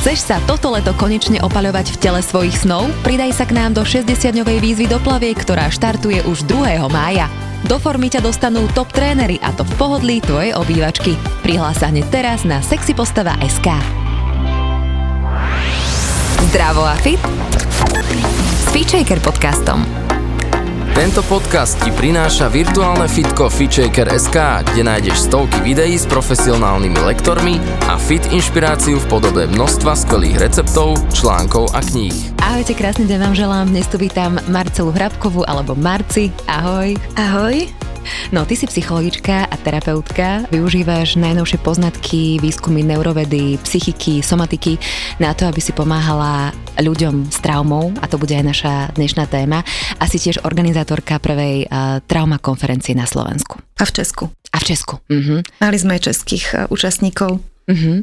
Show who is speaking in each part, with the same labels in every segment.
Speaker 1: Chceš sa toto leto konečne opaľovať v tele svojich snov? Pridaj sa k nám do 60-dňovej výzvy do plaviek, ktorá štartuje už 2. mája. Do formy ťa dostanú top trénery a to v pohodlí tvojej obývačky. Prihlás sa hneď teraz na sexypostava.sk Zdravo a fit s Feature podcastom.
Speaker 2: Tento podcast ti prináša virtuálne fitko FitShaker.sk, kde nájdeš stovky videí s profesionálnymi lektormi a fit inšpiráciu v podobe množstva skvelých receptov, článkov a kníh.
Speaker 1: Ahojte, krásny deň vám želám. Dnes tu vítam Marcelu Hrabkovú alebo Marci. Ahoj.
Speaker 3: Ahoj.
Speaker 1: No, ty si psychologička a terapeutka, využívaš najnovšie poznatky, výskumy neurovedy, psychiky, somatiky na to, aby si pomáhala ľuďom s traumou a to bude aj naša dnešná téma a si tiež organizátorka prvej uh, trauma konferencie na Slovensku.
Speaker 3: A v Česku.
Speaker 1: A v Česku. Uh-huh.
Speaker 3: Mali sme aj českých uh, účastníkov.
Speaker 1: Uh-huh.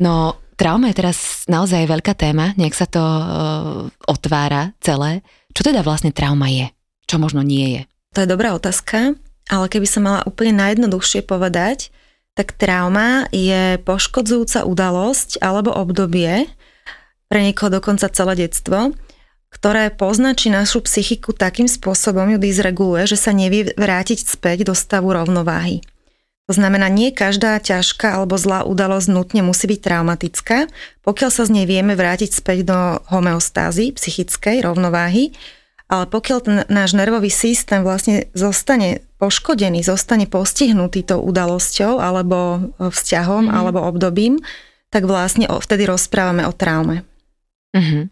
Speaker 1: No, trauma je teraz naozaj veľká téma, nejak sa to uh, otvára celé. Čo teda vlastne trauma je? Čo možno nie je?
Speaker 3: To je dobrá otázka ale keby som mala úplne najjednoduchšie povedať, tak trauma je poškodzujúca udalosť alebo obdobie, pre niekoho dokonca celé detstvo, ktoré poznačí našu psychiku takým spôsobom, ju dysreguluje, že sa nevie vrátiť späť do stavu rovnováhy. To znamená, nie každá ťažká alebo zlá udalosť nutne musí byť traumatická, pokiaľ sa z nej vieme vrátiť späť do homeostázy, psychickej rovnováhy, ale pokiaľ ten náš nervový systém vlastne zostane poškodený, zostane postihnutý tou udalosťou alebo vzťahom mm. alebo obdobím, tak vlastne vtedy rozprávame o traume.
Speaker 1: Mm-hmm.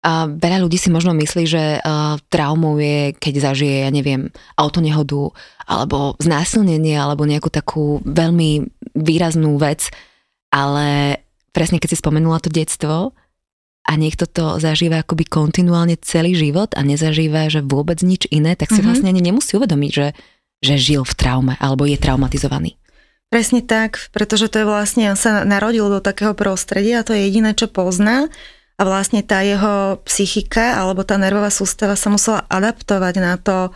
Speaker 1: A veľa ľudí si možno myslí, že uh, traumou je, keď zažije, ja neviem, autonehodu alebo znásilnenie alebo nejakú takú veľmi výraznú vec, ale presne keď si spomenula to detstvo, a niekto to zažíva akoby kontinuálne celý život a nezažíva, že vôbec nič iné, tak si mm-hmm. vlastne ani nemusí uvedomiť, že, že žil v traume alebo je traumatizovaný.
Speaker 3: Presne tak, pretože to je vlastne, on sa narodil do takého prostredia a to je jediné, čo pozná a vlastne tá jeho psychika alebo tá nervová sústava sa musela adaptovať na to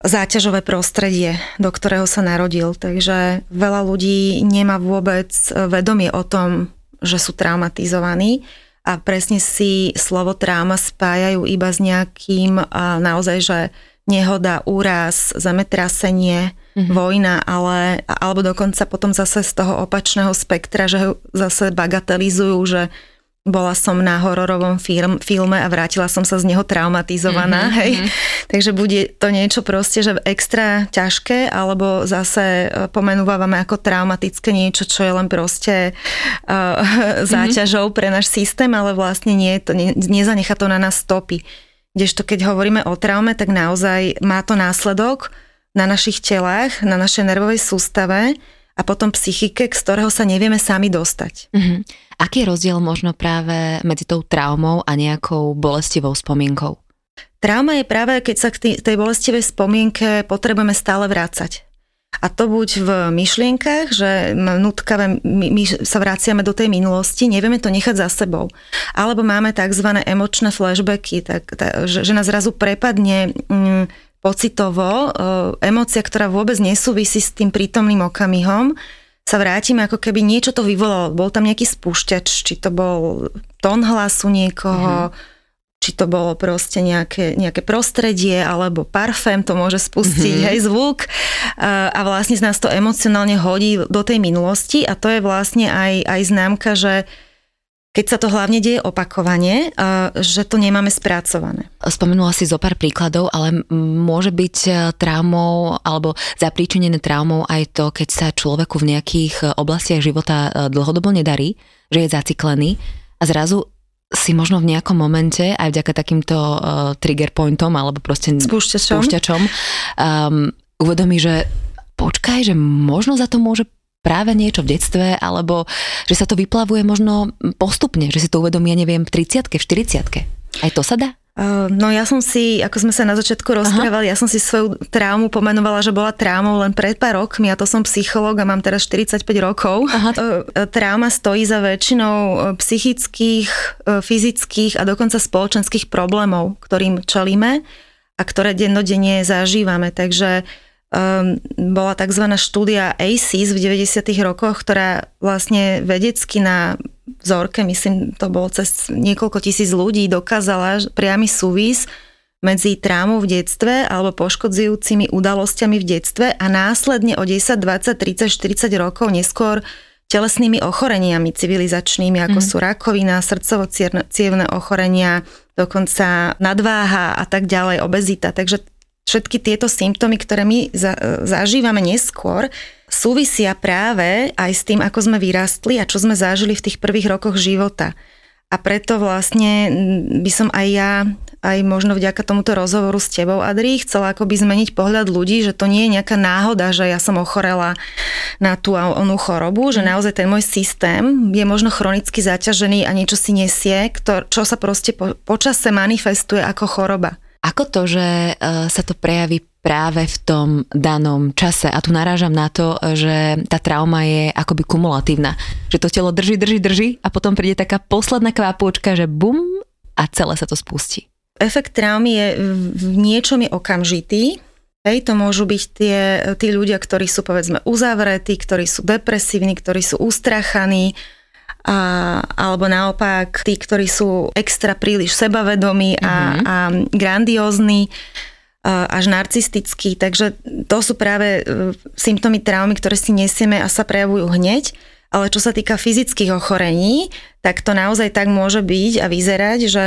Speaker 3: záťažové prostredie, do ktorého sa narodil. Takže veľa ľudí nemá vôbec vedomie o tom, že sú traumatizovaní a presne si slovo tráma spájajú iba s nejakým naozaj, že nehoda, úraz, zemetrasenie, mm-hmm. vojna, ale, alebo dokonca potom zase z toho opačného spektra, že ho zase bagatelizujú, že bola som na hororovom film, filme a vrátila som sa z neho traumatizovaná, mm-hmm, hej. Mm-hmm. Takže bude to niečo proste, že extra ťažké, alebo zase e, pomenúvame ako traumatické niečo, čo je len proste uh, záťažou pre náš systém, ale vlastne nie, to, ne, nezanecha to na nás stopy. Kdežto keď hovoríme o traume, tak naozaj má to následok na našich telách, na našej nervovej sústave, a potom psychike, z ktorého sa nevieme sami dostať.
Speaker 1: Mm-hmm. Aký je rozdiel možno práve medzi tou traumou a nejakou bolestivou spomienkou?
Speaker 3: Trauma je práve, keď sa k tej bolestivej spomienke potrebujeme stále vrácať. A to buď v myšlienkach, že nutkavé, my, my sa vraciame do tej minulosti, nevieme to nechať za sebou. Alebo máme tzv. emočné flashbacky, tak, tak, že, že nás zrazu prepadne mm, pocitovo, e, emócia, ktorá vôbec nesúvisí s tým prítomným okamihom, sa vrátime, ako keby niečo to vyvolalo. Bol tam nejaký spúšťač, či to bol tón hlasu niekoho, mm-hmm. Či to bolo proste nejaké, nejaké prostredie, alebo parfém to môže spustiť, mm-hmm. hej, zvuk. A, a vlastne z nás to emocionálne hodí do tej minulosti a to je vlastne aj, aj známka, že keď sa to hlavne deje opakovane, že to nemáme spracované.
Speaker 1: Spomenula si zo pár príkladov, ale môže byť e, traumou alebo zapríčinené traumou aj to, keď sa človeku v nejakých e, oblastiach života e, dlhodobo nedarí, že je zaciklený a zrazu si možno v nejakom momente aj vďaka takýmto uh, trigger pointom alebo proste
Speaker 3: spúšťačom,
Speaker 1: spúšťačom um, uvedomí, že počkaj, že možno za to môže práve niečo v detstve, alebo že sa to vyplavuje možno postupne, že si to uvedomí, ja neviem, v 30 v 40 Aj to sa dá?
Speaker 3: Uh, no ja som si, ako sme sa na začiatku rozprávali, Aha. ja som si svoju traumu pomenovala, že bola traumou len pred pár rokmi, ja to som psychológ a mám teraz 45 rokov. Aha. Uh, trauma stojí za väčšinou psychických, fyzických a dokonca spoločenských problémov, ktorým čelíme a ktoré dennodenne zažívame. Takže um, bola tzv. štúdia ACES v 90. rokoch, ktorá vlastne vedecky na vzorke, myslím, to bolo cez niekoľko tisíc ľudí, dokázala priamy súvis medzi trámou v detstve alebo poškodzujúcimi udalosťami v detstve a následne o 10, 20, 30, 40 rokov neskôr telesnými ochoreniami civilizačnými, ako mm. sú rakovina, srdcovo-cievne ochorenia, dokonca nadváha a tak ďalej, obezita. Takže všetky tieto symptómy, ktoré my za, zažívame neskôr, súvisia práve aj s tým, ako sme vyrastli a čo sme zažili v tých prvých rokoch života. A preto vlastne by som aj ja aj možno vďaka tomuto rozhovoru s tebou, Adri, chcela akoby zmeniť pohľad ľudí, že to nie je nejaká náhoda, že ja som ochorela na tú a onú chorobu, že mm. naozaj ten môj systém je možno chronicky zaťažený a niečo si nesie, čo sa proste po, počase manifestuje ako choroba.
Speaker 1: Ako to, že e, sa to prejaví práve v tom danom čase. A tu narážam na to, že tá trauma je akoby kumulatívna. Že to telo drží, drží, drží a potom príde taká posledná kvapôčka, že bum a celé sa to spustí
Speaker 3: efekt traumy je v niečom je okamžitý. Hej, to môžu byť tie, tí ľudia, ktorí sú povedzme uzavretí, ktorí sú depresívni, ktorí sú ustrachaní, a, alebo naopak tí, ktorí sú extra príliš sebavedomí a, mm-hmm. a grandiózni až narcistickí. Takže to sú práve e, symptómy traumy, ktoré si nesieme a sa prejavujú hneď. Ale čo sa týka fyzických ochorení, tak to naozaj tak môže byť a vyzerať, že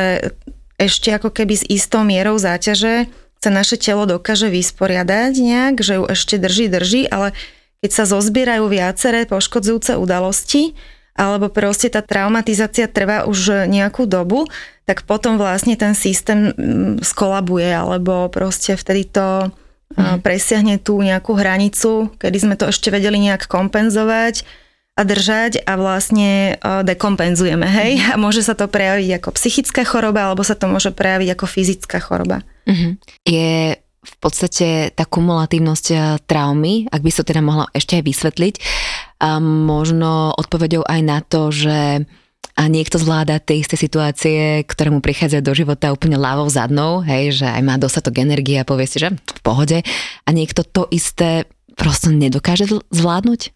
Speaker 3: ešte ako keby s istou mierou záťaže sa naše telo dokáže vysporiadať nejak, že ju ešte drží, drží, ale keď sa zozbierajú viaceré poškodzujúce udalosti, alebo proste tá traumatizácia trvá už nejakú dobu, tak potom vlastne ten systém mm, skolabuje, alebo proste vtedy to mm. presiahne tú nejakú hranicu, kedy sme to ešte vedeli nejak kompenzovať a držať a vlastne dekompenzujeme, hej? Mm-hmm. A môže sa to prejaviť ako psychická choroba, alebo sa to môže prejaviť ako fyzická choroba.
Speaker 1: Mm-hmm. Je v podstate tá kumulatívnosť e, traumy, ak by sa so teda mohla ešte aj vysvetliť, a možno odpovedou aj na to, že a niekto zvláda tie isté situácie, ktoré mu prichádzajú do života úplne ľavou zadnou, hej, že aj má dostatok energie a povie si, že v pohode a niekto to isté prosto nedokáže zvládnuť?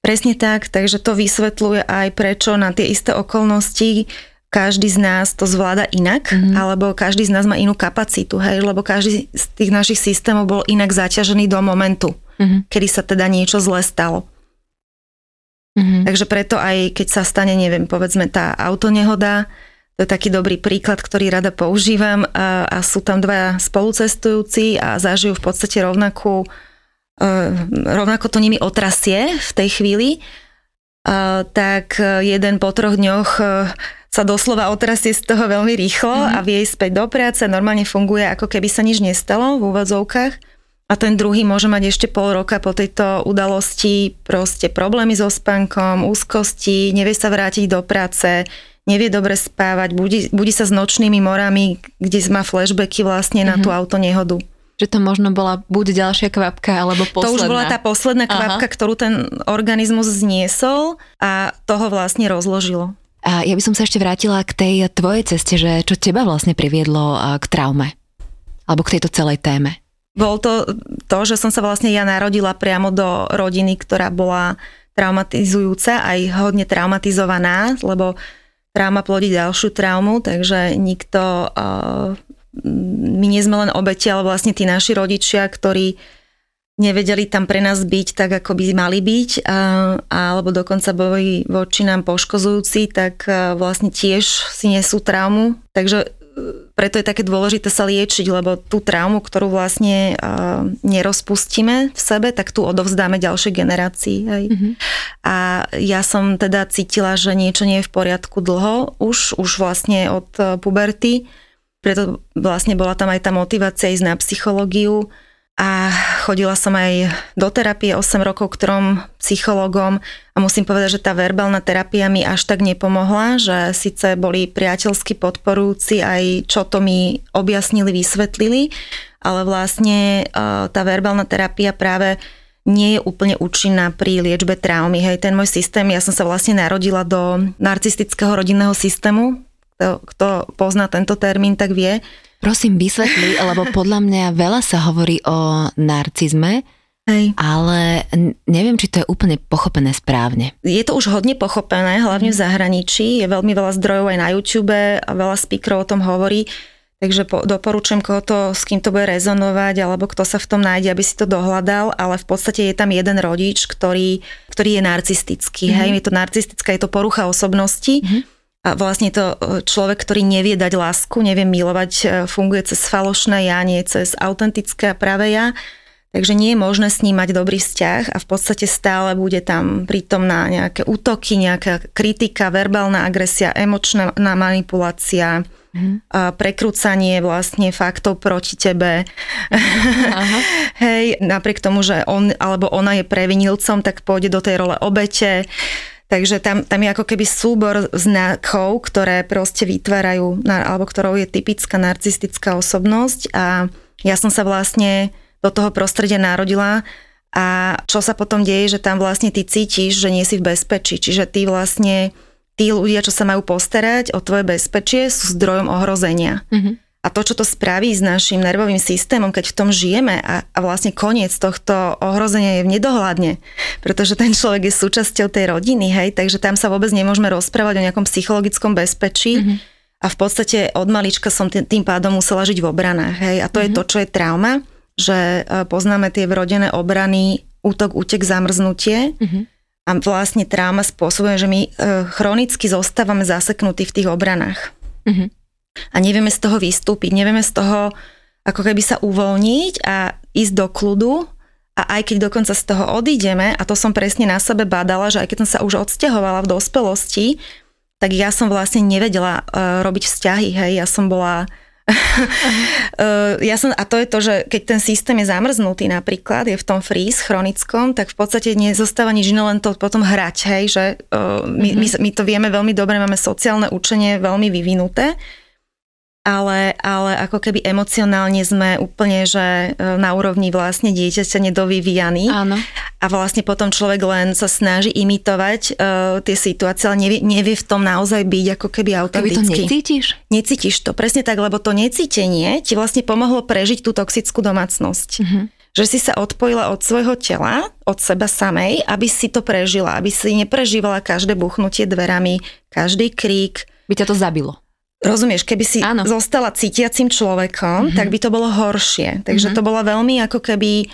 Speaker 3: Presne tak, takže to vysvetľuje aj prečo na tie isté okolnosti každý z nás to zvláda inak, mm-hmm. alebo každý z nás má inú kapacitu, hej, lebo každý z tých našich systémov bol inak zaťažený do momentu, mm-hmm. kedy sa teda niečo zle stalo. Takže preto aj keď sa stane, neviem, povedzme tá autonehoda, to je taký dobrý príklad, ktorý rada používam a, a sú tam dva spolucestujúci a zažijú v podstate rovnakú Eh, rovnako to nimi otrasie v tej chvíli, eh, tak jeden po troch dňoch eh, sa doslova otrasie z toho veľmi rýchlo mm. a vie ísť späť do práce, normálne funguje ako keby sa nič nestalo v úvodzovkách a ten druhý môže mať ešte pol roka po tejto udalosti proste problémy so spánkom, úzkosti, nevie sa vrátiť do práce, nevie dobre spávať, budí, budí sa s nočnými morami, kde má flashbacky vlastne mm-hmm. na tú mhm. autonehodu
Speaker 1: že to možno bola buď ďalšia kvapka, alebo posledná.
Speaker 3: To už bola tá posledná kvapka, Aha. ktorú ten organizmus zniesol a toho vlastne rozložilo.
Speaker 1: A ja by som sa ešte vrátila k tej tvojej ceste, že čo teba vlastne priviedlo k traume? Alebo k tejto celej téme?
Speaker 3: Bol to to, že som sa vlastne ja narodila priamo do rodiny, ktorá bola traumatizujúca, aj hodne traumatizovaná, lebo trauma plodí ďalšiu traumu, takže nikto uh, my nie sme len obete, ale vlastne tí naši rodičia, ktorí nevedeli tam pre nás byť tak, ako by mali byť, alebo dokonca boli voči nám poškozujúci, tak vlastne tiež si nesú traumu. Takže preto je také dôležité sa liečiť, lebo tú traumu, ktorú vlastne uh, nerozpustíme v sebe, tak tu odovzdáme ďalšej generácii. Hej. Mm-hmm. A ja som teda cítila, že niečo nie je v poriadku dlho, už, už vlastne od puberty preto vlastne bola tam aj tá motivácia ísť na psychológiu a chodila som aj do terapie 8 rokov k trom psychologom a musím povedať, že tá verbálna terapia mi až tak nepomohla, že síce boli priateľsky podporujúci aj čo to mi objasnili, vysvetlili, ale vlastne e, tá verbálna terapia práve nie je úplne účinná pri liečbe traumy. Hej, ten môj systém, ja som sa vlastne narodila do narcistického rodinného systému, kto, kto pozná tento termín, tak vie.
Speaker 1: Prosím, vysvetli, lebo podľa mňa veľa sa hovorí o narcizme,
Speaker 3: Hej.
Speaker 1: ale neviem, či to je úplne pochopené správne.
Speaker 3: Je to už hodne pochopené, hlavne v zahraničí. Je veľmi veľa zdrojov aj na YouTube a veľa speakerov o tom hovorí. Takže po, doporučujem, koho to, s kým to bude rezonovať, alebo kto sa v tom nájde, aby si to dohľadal, ale v podstate je tam jeden rodič, ktorý, ktorý je narcistický. Mm-hmm. Hej, je to narcistická, je to porucha osobnosti. Mm-hmm. Vlastne to e, človek, ktorý nevie dať lásku, nevie milovať, e, funguje cez falošné ja, nie cez autentické a pravé ja Takže nie je možné s ním mať dobrý vzťah a v podstate stále bude tam prítomná nejaké útoky, nejaká kritika, verbálna agresia, emočná manipulácia, mm. a prekrúcanie vlastne faktov proti tebe. Aha. Hej, napriek tomu, že on alebo ona je previnilcom, tak pôjde do tej role obete. Takže tam, tam je ako keby súbor znakov, ktoré proste vytvárajú, alebo ktorou je typická narcistická osobnosť a ja som sa vlastne do toho prostredia narodila a čo sa potom deje, že tam vlastne ty cítiš, že nie si v bezpečí. Čiže ty vlastne, tí ľudia, čo sa majú postarať o tvoje bezpečie, sú zdrojom ohrozenia. Mm-hmm. A to, čo to spraví s našim nervovým systémom, keď v tom žijeme a, a vlastne koniec tohto ohrozenia je v nedohľadne, pretože ten človek je súčasťou tej rodiny, hej, takže tam sa vôbec nemôžeme rozprávať o nejakom psychologickom bezpečí. Mm-hmm. A v podstate od malička som tým, pádom musela žiť v obranách, hej, a to mm-hmm. je to, čo je trauma že e, poznáme tie vrodené obrany, útok, útek, zamrznutie. Mm-hmm. A vlastne trauma spôsobuje, že my e, chronicky zostávame zaseknutí v tých obranách. Mm-hmm. A nevieme z toho vystúpiť, nevieme z toho ako keby sa uvoľniť a ísť do kľudu. A aj keď dokonca z toho odídeme, a to som presne na sebe badala, že aj keď som sa už odsťahovala v dospelosti, tak ja som vlastne nevedela uh, robiť vzťahy, hej, ja som bola Uh, ja som, a to je to, že keď ten systém je zamrznutý napríklad, je v tom freeze chronickom, tak v podstate nezostáva nič iné, len to potom hrať, hej, že uh, my, mm-hmm. my, my to vieme veľmi dobre, máme sociálne učenie veľmi vyvinuté ale, ale ako keby emocionálne sme úplne, že e, na úrovni vlastne dieťaťa nedovyvíjaný.
Speaker 1: Áno.
Speaker 3: A vlastne potom človek len sa snaží imitovať uh, tie situácie, ale nevie, nevie v tom naozaj byť ako keby autentický.
Speaker 1: Keby to necítiš?
Speaker 3: Necítiš to, presne tak, lebo to necítenie ti vlastne pomohlo prežiť tú toxickú domácnosť. Uh-huh. Že si sa odpojila od svojho tela, od seba samej, aby si to prežila, aby si neprežívala každé buchnutie dverami, každý krík.
Speaker 1: By ťa to zabilo.
Speaker 3: Rozumieš, keby si Áno. zostala cítiacim človekom, mm-hmm. tak by to bolo horšie. Takže mm-hmm. to bola veľmi ako keby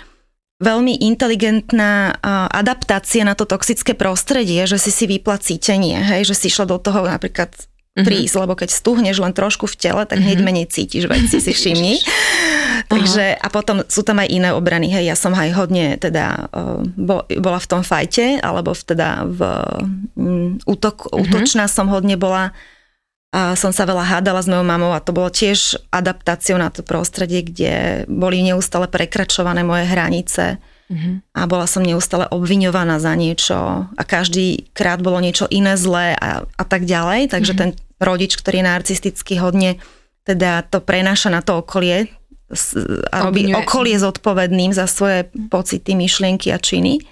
Speaker 3: veľmi inteligentná adaptácia na to toxické prostredie, že si si vypla cítenie, hej, že si išla do toho napríklad mm-hmm. prísť, lebo keď stuhneš len trošku v tele, tak hneď mm-hmm. menej cítiš veci, si všimni. Takže a potom sú tam aj iné obrany, hej, ja som aj hodne teda bola v tom fajte, alebo v, teda v um, útok, mm-hmm. útočná som hodne bola som sa veľa hádala s mojou mamou a to bolo tiež adaptáciou na to prostredie, kde boli neustále prekračované moje hranice mm-hmm. a bola som neustále obviňovaná za niečo a každý krát bolo niečo iné zlé a, a tak ďalej. Takže mm-hmm. ten rodič, ktorý je narcistický hodne, teda to prenáša na to okolie a robí okolie zodpovedným za svoje pocity, myšlienky a činy.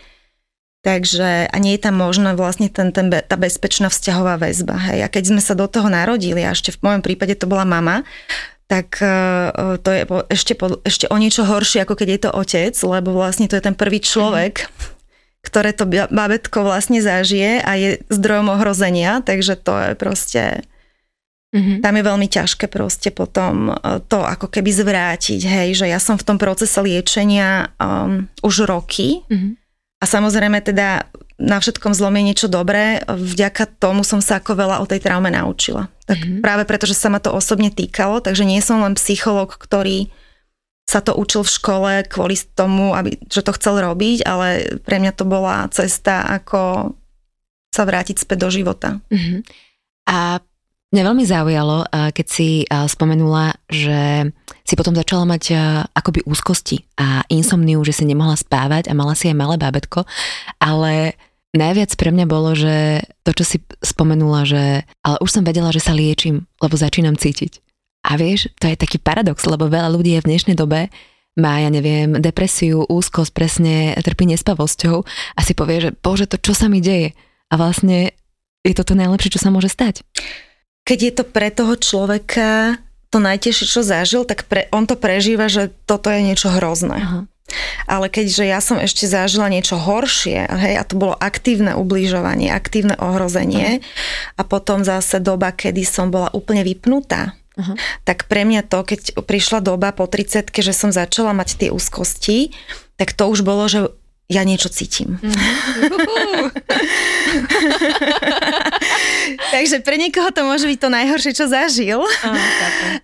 Speaker 3: Takže a nie je tam možná vlastne ten, ten, tá bezpečná vzťahová väzba. Hej. A keď sme sa do toho narodili, a ešte v mojom prípade to bola mama, tak uh, to je ešte, ešte o niečo horšie, ako keď je to otec, lebo vlastne to je ten prvý človek, mm. ktoré to babetko vlastne zažije a je zdrojom ohrozenia, takže to je proste... Mm-hmm. Tam je veľmi ťažké proste potom e, to ako keby zvrátiť, hej, že ja som v tom procese liečenia um, už roky, mm-hmm a samozrejme teda na všetkom zlom je niečo dobré. Vďaka tomu som sa ako veľa o tej traume naučila. Tak mm-hmm. práve preto, že sa ma to osobne týkalo, takže nie som len psychológ, ktorý sa to učil v škole kvôli tomu, aby, že to chcel robiť, ale pre mňa to bola cesta, ako sa vrátiť späť do života.
Speaker 1: Mm-hmm. A Mňa veľmi zaujalo, keď si spomenula, že si potom začala mať akoby úzkosti a insomniu, že si nemohla spávať a mala si aj malé bábetko, ale najviac pre mňa bolo, že to, čo si spomenula, že ale už som vedela, že sa liečím, lebo začínam cítiť. A vieš, to je taký paradox, lebo veľa ľudí je v dnešnej dobe má, ja neviem, depresiu, úzkosť, presne trpí nespavosťou a si povie, že bože, to čo sa mi deje? A vlastne je to to najlepšie, čo sa môže stať
Speaker 3: keď je to pre toho človeka to najtežšie, čo zažil, tak pre, on to prežíva, že toto je niečo hrozné. Aha. Ale keďže ja som ešte zažila niečo horšie, hej, a to bolo aktívne ubližovanie, aktívne ohrozenie uh-huh. a potom zase doba, kedy som bola úplne vypnutá, uh-huh. tak pre mňa to, keď prišla doba po 30 že som začala mať tie úzkosti, tak to už bolo, že ja niečo cítim. Mm. Takže pre niekoho to môže byť to najhoršie, čo zažil. Oh,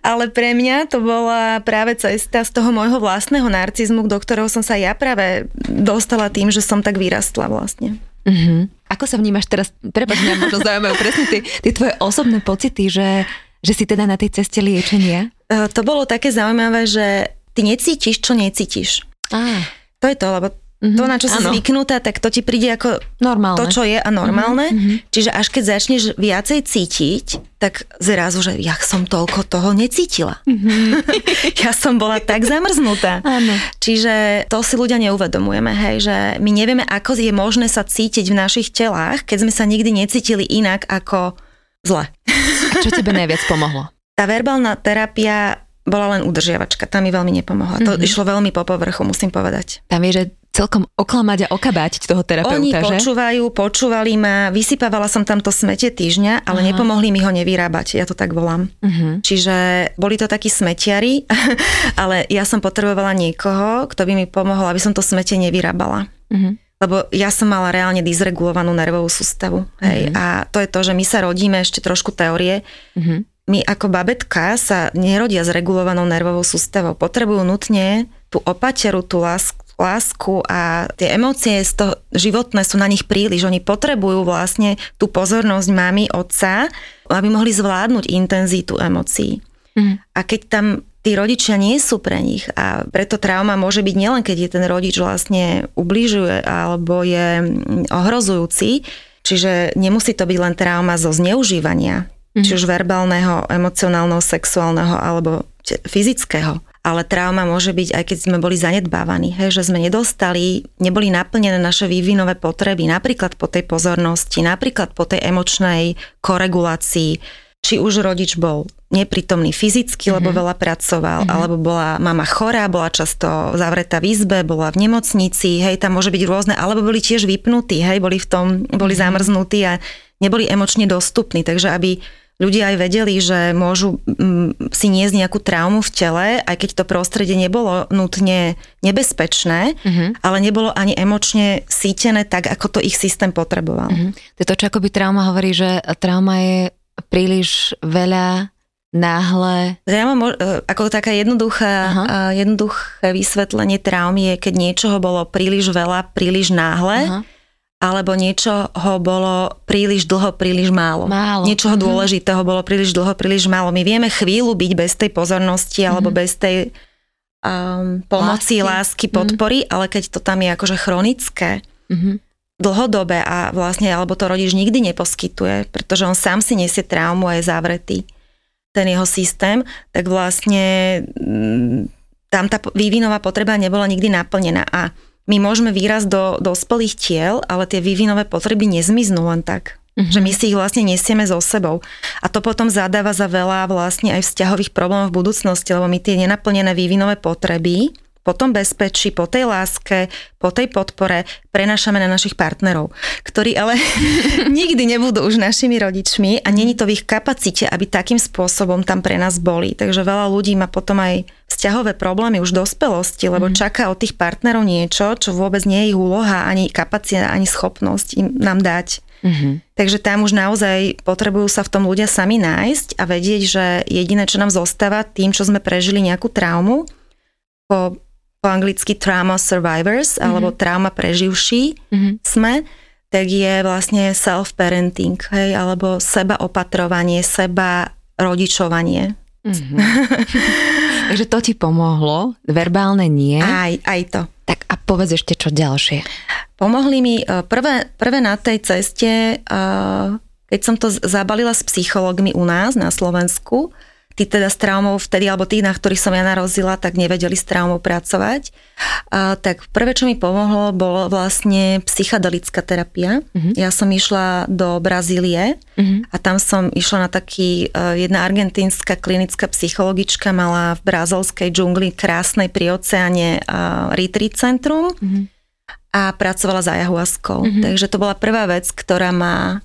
Speaker 3: Ale pre mňa to bola práve cesta z toho môjho vlastného narcizmu, do ktorého som sa ja práve dostala tým, že som tak vyrastla vlastne.
Speaker 1: Uh-huh. Ako sa vnímaš teraz? Prepač, mňa možno zaujímajú presne tie, tie tvoje osobné pocity, že, že si teda na tej ceste liečenia?
Speaker 3: Uh, to bolo také zaujímavé, že ty necítiš, čo necítiš. Ah. To je to, lebo Mm-hmm, to, na čo si ano. zvyknutá, tak to ti príde ako normálne. to, čo je a normálne. Mm-hmm. Čiže až keď začneš viacej cítiť, tak zrazu, že ja som toľko toho necítila. Mm-hmm. ja som bola tak zamrznutá. Ano. Čiže to si ľudia neuvedomujeme, hej, že my nevieme, ako je možné sa cítiť v našich telách, keď sme sa nikdy necítili inak ako zle.
Speaker 1: a čo tebe najviac pomohlo?
Speaker 3: Tá verbálna terapia bola len udržiavačka, tam mi veľmi nepomohla. Mm-hmm. To mhm. išlo veľmi po povrchu, musím povedať.
Speaker 1: Tam je, že celkom oklamať a okabáť toho terapeuta,
Speaker 3: Oni
Speaker 1: že?
Speaker 3: počúvajú, počúvali ma, vysypávala som tam to smete týždňa, ale Aha. nepomohli mi ho nevyrábať, ja to tak volám. Uh-huh. Čiže boli to takí smetiari, ale ja som potrebovala niekoho, kto by mi pomohol, aby som to smete nevyrábala. Uh-huh. Lebo ja som mala reálne dysregulovanú nervovú sústavu. Hej. Uh-huh. A to je to, že my sa rodíme, ešte trošku teórie, uh-huh. My ako babetka sa nerodia s regulovanou nervovou sústavou. Potrebujú nutne tú opateru, tú lásku, lásku a tie emócie z toho životné sú na nich príliš. Oni potrebujú vlastne tú pozornosť mami, otca, aby mohli zvládnuť intenzitu emócií. Mm. A keď tam tí rodičia nie sú pre nich a preto trauma môže byť nielen, keď je ten rodič vlastne ubližuje alebo je ohrozujúci, čiže nemusí to byť len trauma zo zneužívania, mm. či už verbálneho, emocionálneho, sexuálneho alebo fyzického ale trauma môže byť aj keď sme boli zanedbávaní, hej, že sme nedostali, neboli naplnené naše vývinové potreby, napríklad po tej pozornosti, napríklad po tej emočnej koregulácii, či už rodič bol neprítomný fyzicky, mm-hmm. lebo mhm. veľa pracoval, mm-hmm. alebo bola mama chorá, bola často zavretá v izbe, bola v nemocnici, hej, tam môže byť rôzne, alebo boli tiež vypnutí, hej, boli v tom, boli mm-hmm. zamrznutí a neboli emočne dostupní, takže aby ľudia aj vedeli, že môžu mm, si niesť nejakú traumu v tele, aj keď to prostredie nebolo nutne nebezpečné, uh-huh. ale nebolo ani emočne sítené tak, ako to ich systém potreboval. Uh-huh.
Speaker 1: To je to, čo akoby trauma hovorí, že trauma je príliš veľa náhle...
Speaker 3: Trauma, e, ako taká jednoduchá, uh-huh. jednoduché vysvetlenie traumy je, keď niečoho bolo príliš veľa, príliš náhle, uh-huh alebo niečo ho bolo príliš dlho, príliš málo. málo. Niečoho mm-hmm. dôležitého bolo príliš dlho, príliš málo. My vieme chvíľu byť bez tej pozornosti mm-hmm. alebo bez tej um, pomoci, lásky, lásky mhm. podpory, mm-hmm. ale keď to tam je akože chronické, mm-hmm. dlhodobé a vlastne, alebo to rodič nikdy neposkytuje, pretože on sám si nesie traumu a je zavretý ten jeho systém, tak vlastne mm, tam tá vývinová potreba nebola nikdy naplnená. A my môžeme výraz do dospelých tiel, ale tie vývinové potreby nezmiznú len tak. Mm-hmm. Že my si ich vlastne nesieme so sebou. A to potom zadáva za veľa vlastne aj vzťahových problémov v budúcnosti, lebo my tie nenaplnené vývinové potreby po tom bezpečí, po tej láske, po tej podpore prenášame na našich partnerov, ktorí ale nikdy nebudú už našimi rodičmi a není to v ich kapacite, aby takým spôsobom tam pre nás boli. Takže veľa ľudí má potom aj vzťahové problémy už dospelosti, lebo mm. čaká od tých partnerov niečo, čo vôbec nie je ich úloha, ani kapacita, ani schopnosť im nám dať. Mm-hmm. Takže tam už naozaj potrebujú sa v tom ľudia sami nájsť a vedieť, že jediné, čo nám zostáva tým, čo sme prežili nejakú traumu, po po anglicky trauma survivors, mm-hmm. alebo trauma preživší mm-hmm. sme, tak je vlastne self-parenting, hej, alebo seba opatrovanie, seba rodičovanie. Mm-hmm.
Speaker 1: Takže to ti pomohlo, verbálne nie.
Speaker 3: Aj, aj to.
Speaker 1: Tak a povedz ešte čo ďalšie.
Speaker 3: Pomohli mi e, prvé, prvé na tej ceste, e, keď som to zabalila s psychológmi u nás na Slovensku, tí teda s traumou vtedy, alebo tí, na ktorých som ja narozila, tak nevedeli s traumou pracovať. A, tak prvé, čo mi pomohlo, bolo vlastne psychedelická terapia. Uh-huh. Ja som išla do Brazílie uh-huh. a tam som išla na taký, uh, jedna argentínska klinická psychologička mala v brazilskej džungli krásnej pri oceáne uh, retreat centrum uh-huh. a pracovala za ayahuaskou. Uh-huh. Takže to bola prvá vec, ktorá ma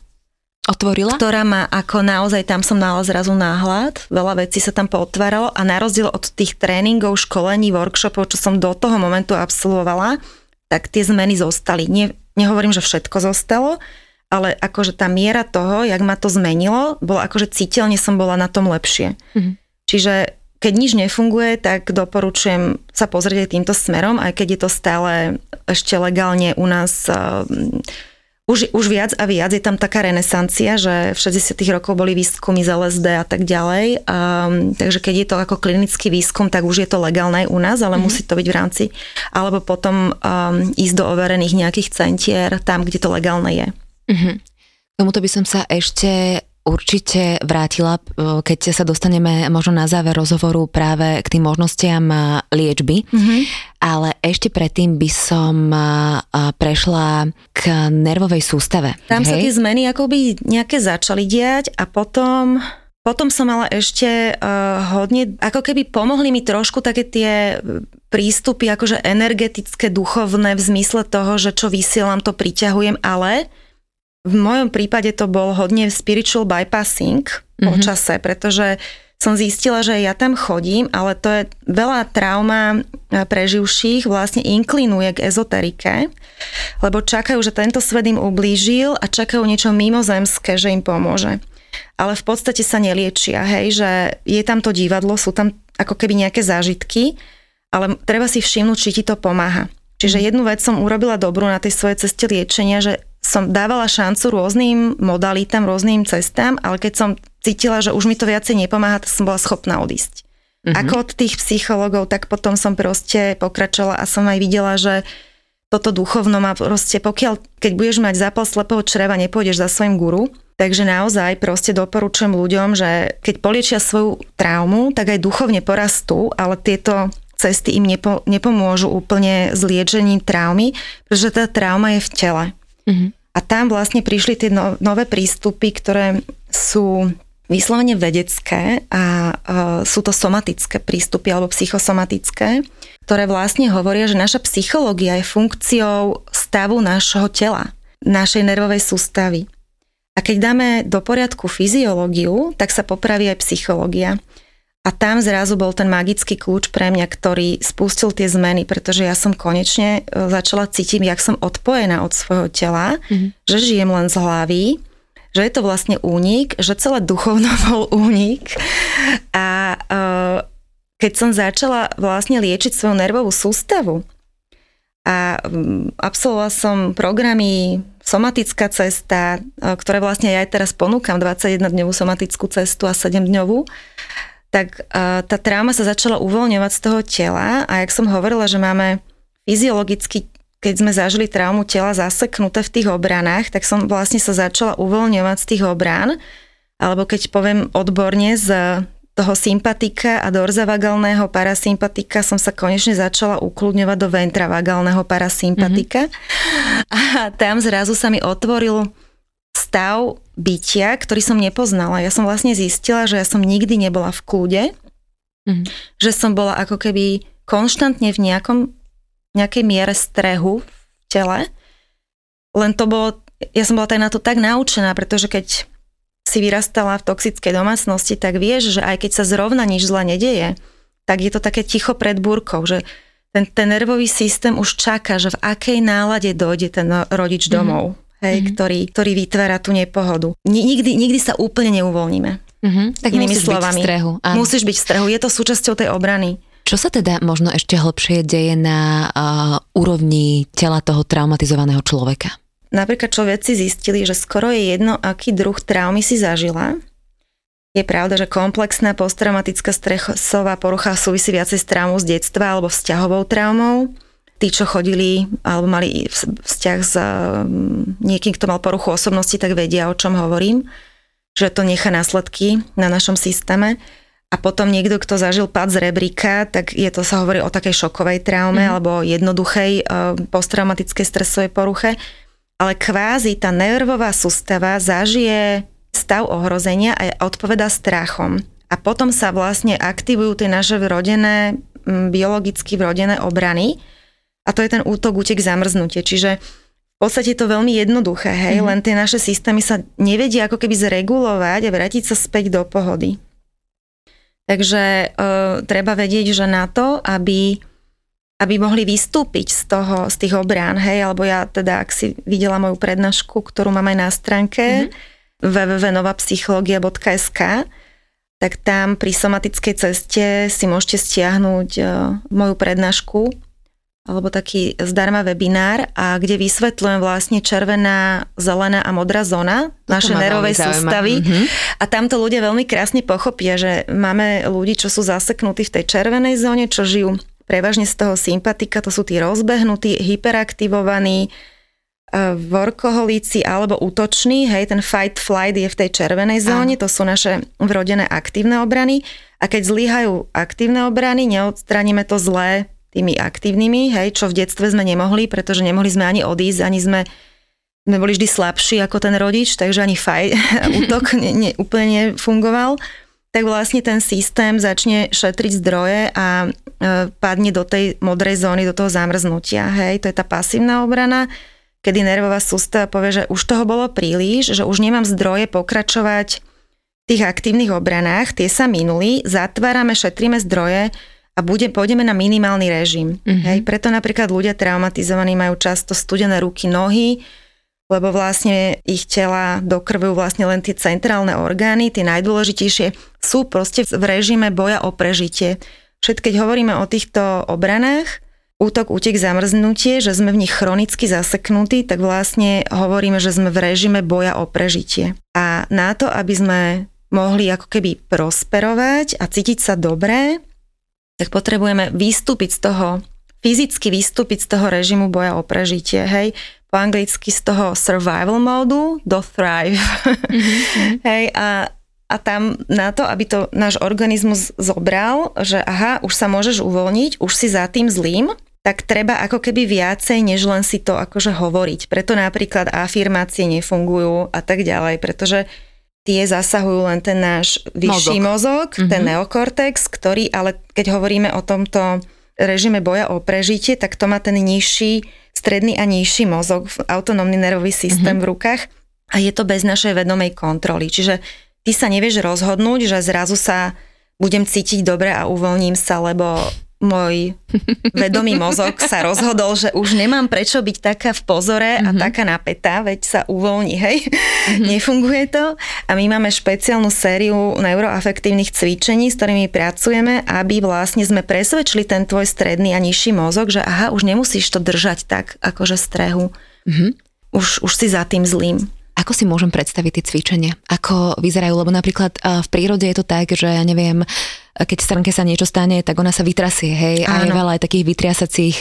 Speaker 1: Otvorila?
Speaker 3: Ktorá ma ako naozaj, tam som mala zrazu náhľad, veľa vecí sa tam potváralo a na rozdiel od tých tréningov, školení, workshopov, čo som do toho momentu absolvovala, tak tie zmeny zostali. Nie, nehovorím, že všetko zostalo, ale akože tá miera toho, jak ma to zmenilo, bolo akože citeľne som bola na tom lepšie. Mm-hmm. Čiže keď nič nefunguje, tak doporučujem sa pozrieť aj týmto smerom, aj keď je to stále ešte legálne u nás už, už viac a viac je tam taká renesancia, že v 60 rokoch boli výskumy z LSD a tak ďalej. Um, takže keď je to ako klinický výskum, tak už je to legálne aj u nás, ale mm-hmm. musí to byť v rámci, alebo potom um, ísť do overených nejakých centier, tam, kde to legálne je.
Speaker 1: Mm-hmm. Tomuto by som sa ešte určite vrátila, keď sa dostaneme možno na záver rozhovoru práve k tým možnostiam liečby, mm-hmm. ale ešte predtým by som prešla k nervovej sústave.
Speaker 3: Tam hej? sa tie zmeny akoby nejaké začali diať a potom... Potom som mala ešte uh, hodne, ako keby pomohli mi trošku také tie prístupy, akože energetické, duchovné v zmysle toho, že čo vysielam, to priťahujem, ale v mojom prípade to bol hodne spiritual bypassing mm-hmm. po čase, pretože som zistila, že ja tam chodím, ale to je veľa trauma preživších vlastne inklinuje k ezoterike, lebo čakajú, že tento svet im ublížil a čakajú niečo mimozemské, že im pomôže. Ale v podstate sa neliečia, hej, že je tam to divadlo, sú tam ako keby nejaké zážitky, ale treba si všimnúť, či ti to pomáha. Čiže mhm. jednu vec som urobila dobrú na tej svojej ceste liečenia, že som dávala šancu rôznym modalitám, rôznym cestám, ale keď som cítila, že už mi to viacej nepomáha, tak som bola schopná odísť. Mm-hmm. Ako od tých psychologov, tak potom som proste pokračovala a som aj videla, že toto duchovno má proste, pokiaľ, keď budeš mať zápal slepého čreva, nepôjdeš za svojim guru, takže naozaj proste doporučujem ľuďom, že keď poliečia svoju traumu, tak aj duchovne porastú, ale tieto cesty im nepo, nepomôžu úplne s liečením traumy, pretože tá trauma je v tele. Mm-hmm. A tam vlastne prišli tie no, nové prístupy, ktoré sú vyslovene vedecké a uh, sú to somatické prístupy alebo psychosomatické, ktoré vlastne hovoria, že naša psychológia je funkciou stavu nášho tela, našej nervovej sústavy. A keď dáme do poriadku fyziológiu, tak sa popraví aj psychológia. A tam zrazu bol ten magický kľúč pre mňa, ktorý spustil tie zmeny, pretože ja som konečne e, začala cítiť, jak som odpojená od svojho tela, mm-hmm. že žijem len z hlavy, že je to vlastne únik, že celé duchovno bol únik. A uh, keď som začala vlastne liečiť svoju nervovú sústavu a um, absolvovala som programy somatická cesta, uh, ktoré vlastne ja aj teraz ponúkam, 21-dňovú somatickú cestu a 7-dňovú, tak tá trauma sa začala uvoľňovať z toho tela a jak som hovorila, že máme fyziologicky, keď sme zažili traumu tela zaseknuté v tých obranách, tak som vlastne sa začala uvoľňovať z tých obrán, alebo keď poviem odborne z toho sympatika a dorzavagálneho parasympatika som sa konečne začala ukludňovať do ventravagálneho parasympatika. Mm-hmm. A tam zrazu sa mi otvoril stav bytia, ktorý som nepoznala. Ja som vlastne zistila, že ja som nikdy nebola v kľude, mm. že som bola ako keby konštantne v nejakom, nejakej miere strehu v tele. Len to bolo, ja som bola tak na to tak naučená, pretože keď si vyrastala v toxickej domácnosti, tak vieš, že aj keď sa zrovna nič zle nedeje, tak je to také ticho pred búrkou, že ten, ten nervový systém už čaká, že v akej nálade dojde ten rodič domov. Mm hej, mm-hmm. ktorý, ktorý vytvára tú nepohodu. Nikdy, nikdy sa úplne neuvoľníme.
Speaker 1: Mm-hmm. Tak Inými musíš slovami. byť v strehu.
Speaker 3: Áno. Musíš byť v strehu, je to súčasťou tej obrany.
Speaker 1: Čo sa teda možno ešte hlbšie deje na uh, úrovni tela toho traumatizovaného človeka?
Speaker 3: Napríklad, čo vedci zistili, že skoro je jedno, aký druh traumy si zažila. Je pravda, že komplexná posttraumatická stresová porucha súvisí viacej s traumou z detstva alebo vzťahovou traumou tí, čo chodili alebo mali vzťah s um, niekým, kto mal poruchu osobnosti, tak vedia, o čom hovorím, že to nechá následky na našom systéme. a potom niekto, kto zažil pad z rebríka, tak je to sa hovorí o takej šokovej traume mm. alebo jednoduchej uh, posttraumatickej stresovej poruche. Ale kvázi tá nervová sústava zažije stav ohrozenia a odpoveda strachom. A potom sa vlastne aktivujú tie naše vrodené, biologicky vrodené obrany. A to je ten útok, útek, zamrznutie. Čiže v podstate je to veľmi jednoduché, hej, mm-hmm. len tie naše systémy sa nevedia ako keby zregulovať a vrátiť sa späť do pohody. Takže uh, treba vedieť, že na to, aby, aby mohli vystúpiť z toho, z tých obrán, hej, alebo ja teda, ak si videla moju prednášku, ktorú mám aj na stránke mm-hmm. www.novapsychologia.sk, tak tam pri somatickej ceste si môžete stiahnuť uh, moju prednášku alebo taký zdarma webinár, a kde vysvetľujem vlastne červená, zelená a modrá zóna našej nervovej sústavy. Mm-hmm. A tamto ľudia veľmi krásne pochopia, že máme ľudí, čo sú zaseknutí v tej červenej zóne, čo žijú prevažne z toho sympatika, to sú tí rozbehnutí, hyperaktivovaní, e, workoholíci alebo útoční, hej, ten fight flight je v tej červenej zóne, to sú naše vrodené aktívne obrany a keď zlyhajú aktívne obrany, neodstraníme to zlé tými aktívnymi, hej, čo v detstve sme nemohli, pretože nemohli sme ani odísť, ani sme, sme boli vždy slabší ako ten rodič, takže ani faj, útok ne, ne, úplne nefungoval, tak vlastne ten systém začne šetriť zdroje a e, padne do tej modrej zóny, do toho zamrznutia. Hej, to je tá pasívna obrana, kedy nervová sústava povie, že už toho bolo príliš, že už nemám zdroje pokračovať v tých aktívnych obranách, tie sa minuli, zatvárame, šetríme zdroje, a bude, pôjdeme na minimálny režim. Mm-hmm. Hej, preto napríklad ľudia traumatizovaní majú často studené ruky, nohy, lebo vlastne ich tela dokrvujú vlastne len tie centrálne orgány, tie najdôležitejšie sú proste v režime boja o prežitie. Všet, keď hovoríme o týchto obranách, útok, útek, zamrznutie, že sme v nich chronicky zaseknutí, tak vlastne hovoríme, že sme v režime boja o prežitie. A na to, aby sme mohli ako keby prosperovať a cítiť sa dobré, tak potrebujeme vystúpiť z toho, fyzicky vystúpiť z toho režimu boja o prežitie, hej, po anglicky z toho survival módu do thrive. Mm-hmm. hej, a, a tam na to, aby to náš organizmus zobral, že aha, už sa môžeš uvoľniť, už si za tým zlým, tak treba ako keby viacej, než len si to akože hovoriť. Preto napríklad afirmácie nefungujú a tak ďalej, pretože tie zasahujú len ten náš vyšší mozog, mozog mm-hmm. ten neokortex, ktorý, ale keď hovoríme o tomto režime boja o prežitie, tak to má ten nižší, stredný a nižší mozog, autonómny nervový systém mm-hmm. v rukách a je to bez našej vedomej kontroly. Čiže ty sa nevieš rozhodnúť, že zrazu sa budem cítiť dobre a uvoľním sa, lebo môj vedomý mozog sa rozhodol, že už nemám prečo byť taká v pozore a mm-hmm. taká napätá, veď sa uvoľní, hej. Mm-hmm. Nefunguje to a my máme špeciálnu sériu neuroafektívnych cvičení, s ktorými pracujeme, aby vlastne sme presvedčili ten tvoj stredný a nižší mozog, že aha, už nemusíš to držať tak, akože strehu. Mm-hmm. Už, už si za tým zlým.
Speaker 1: Ako si môžem predstaviť tie cvičenia? Ako vyzerajú? Lebo napríklad v prírode je to tak, že ja neviem, keď stránke sa niečo stane, tak ona sa vytrasie, hej, Áno. a je veľa aj takých vytriasacích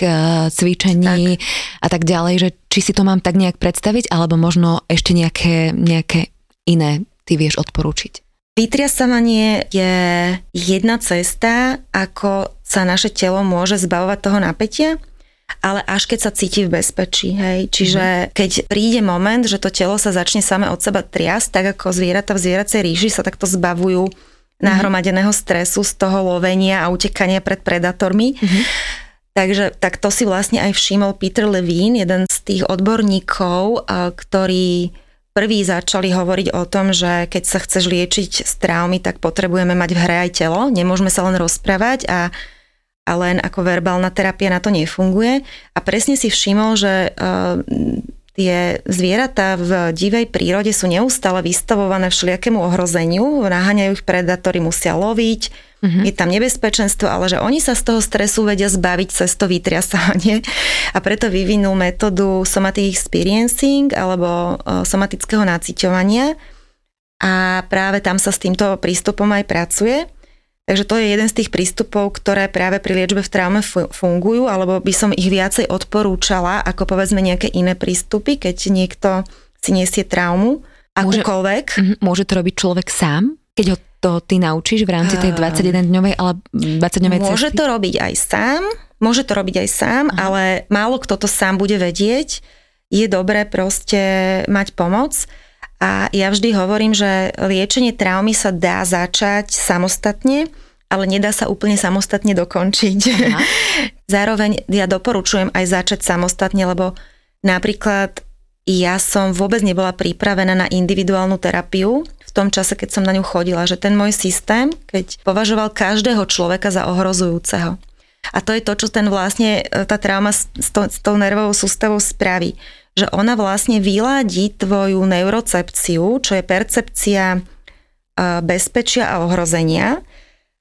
Speaker 1: cvičení tak. a tak ďalej, že či si to mám tak nejak predstaviť, alebo možno ešte nejaké, nejaké iné ty vieš odporúčiť.
Speaker 3: Vytriasávanie je jedna cesta, ako sa naše telo môže zbavovať toho napätia, ale až keď sa cíti v bezpečí. Hej. Čiže mm. keď príde moment, že to telo sa začne same od seba triasť, tak ako zvieratá v zvieracej ríži sa takto zbavujú nahromadeného stresu z toho lovenia a utekania pred predátormi. Mm-hmm. Takže tak to si vlastne aj všimol Peter Levine, jeden z tých odborníkov, ktorí prví začali hovoriť o tom, že keď sa chceš liečiť z traumy, tak potrebujeme mať v hre aj telo, nemôžeme sa len rozprávať a, a len ako verbálna terapia na to nefunguje. A presne si všimol, že uh, tie zvieratá v divej prírode sú neustále vystavované všelijakému ohrozeniu, naháňajú ich predátory, musia loviť, mm-hmm. je tam nebezpečenstvo, ale že oni sa z toho stresu vedia zbaviť cez to vytriasávanie a preto vyvinul metódu somatic experiencing alebo somatického naciťovania a práve tam sa s týmto prístupom aj pracuje. Takže to je jeden z tých prístupov, ktoré práve pri liečbe v traume fungujú, alebo by som ich viacej odporúčala, ako povedzme nejaké iné prístupy, keď niekto si nesie traumu, akúkoľvek.
Speaker 1: Môže, mhm, môže to robiť človek sám, keď ho to ty naučíš v rámci tej 21-dňovej ale 20-dňovej cesty?
Speaker 3: Môže to robiť aj sám, môže to robiť aj sám, Aha. ale málo kto to sám bude vedieť. Je dobré proste mať pomoc. A ja vždy hovorím, že liečenie traumy sa dá začať samostatne, ale nedá sa úplne samostatne dokončiť. Aha. Zároveň ja doporučujem aj začať samostatne, lebo napríklad ja som vôbec nebola pripravená na individuálnu terapiu v tom čase, keď som na ňu chodila, že ten môj systém, keď považoval každého človeka za ohrozujúceho. A to je to, čo ten vlastne, e, tá trauma s, to, s tou nervovou sústavou spraví. Že ona vlastne vyladí tvoju neurocepciu, čo je percepcia e, bezpečia a ohrozenia,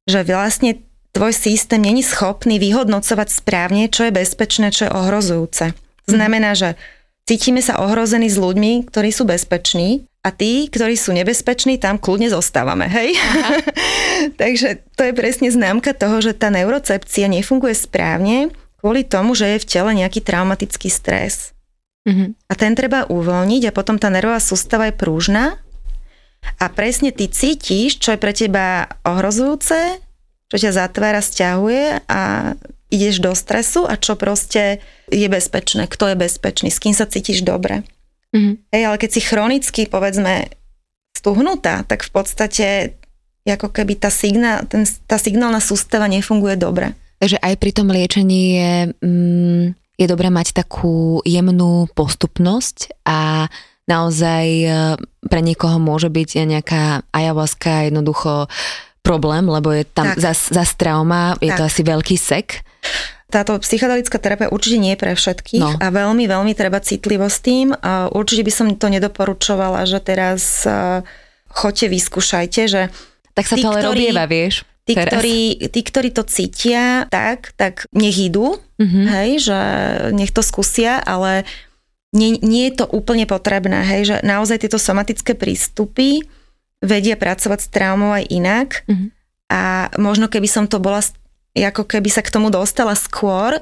Speaker 3: že vlastne tvoj systém není schopný vyhodnocovať správne, čo je bezpečné, čo je ohrozujúce. Znamená, že cítime sa ohrození s ľuďmi, ktorí sú bezpeční a tí, ktorí sú nebezpeční, tam kľudne zostávame, hej? Takže to je presne známka toho, že tá neurocepcia nefunguje správne kvôli tomu, že je v tele nejaký traumatický stres. Mm-hmm. A ten treba uvoľniť a potom tá nervová sústava je prúžna a presne ty cítiš, čo je pre teba ohrozujúce, čo ťa zatvára, stiahuje a ideš do stresu a čo proste je bezpečné, kto je bezpečný, s kým sa cítiš dobre. Mm-hmm. Hej, ale keď si chronicky, povedzme, stuhnutá, tak v podstate ako keby tá, signál, ten, tá signálna sústava nefunguje dobre.
Speaker 1: Takže aj pri tom liečení je, mm, je dobré mať takú jemnú postupnosť a naozaj e, pre niekoho môže byť nejaká ayahuasca jednoducho problém, lebo je tam zas, zas trauma, je tak. to asi veľký sek.
Speaker 3: Táto psychedelická terapia určite nie je pre všetkých no. a veľmi, veľmi treba citlivo s tým. Určite by som to nedoporučovala, že teraz uh, choďte, vyskúšajte, že
Speaker 1: tak sa tí, to ale ktorí, robieva, vieš.
Speaker 3: Tí ktorí, tí, ktorí to cítia tak, tak nech idú, mm-hmm. hej, že nech to skúsia, ale nie, nie je to úplne potrebné, hej, že naozaj tieto somatické prístupy vedia pracovať s traumou aj inak mm-hmm. a možno keby som to bola ako keby sa k tomu dostala skôr,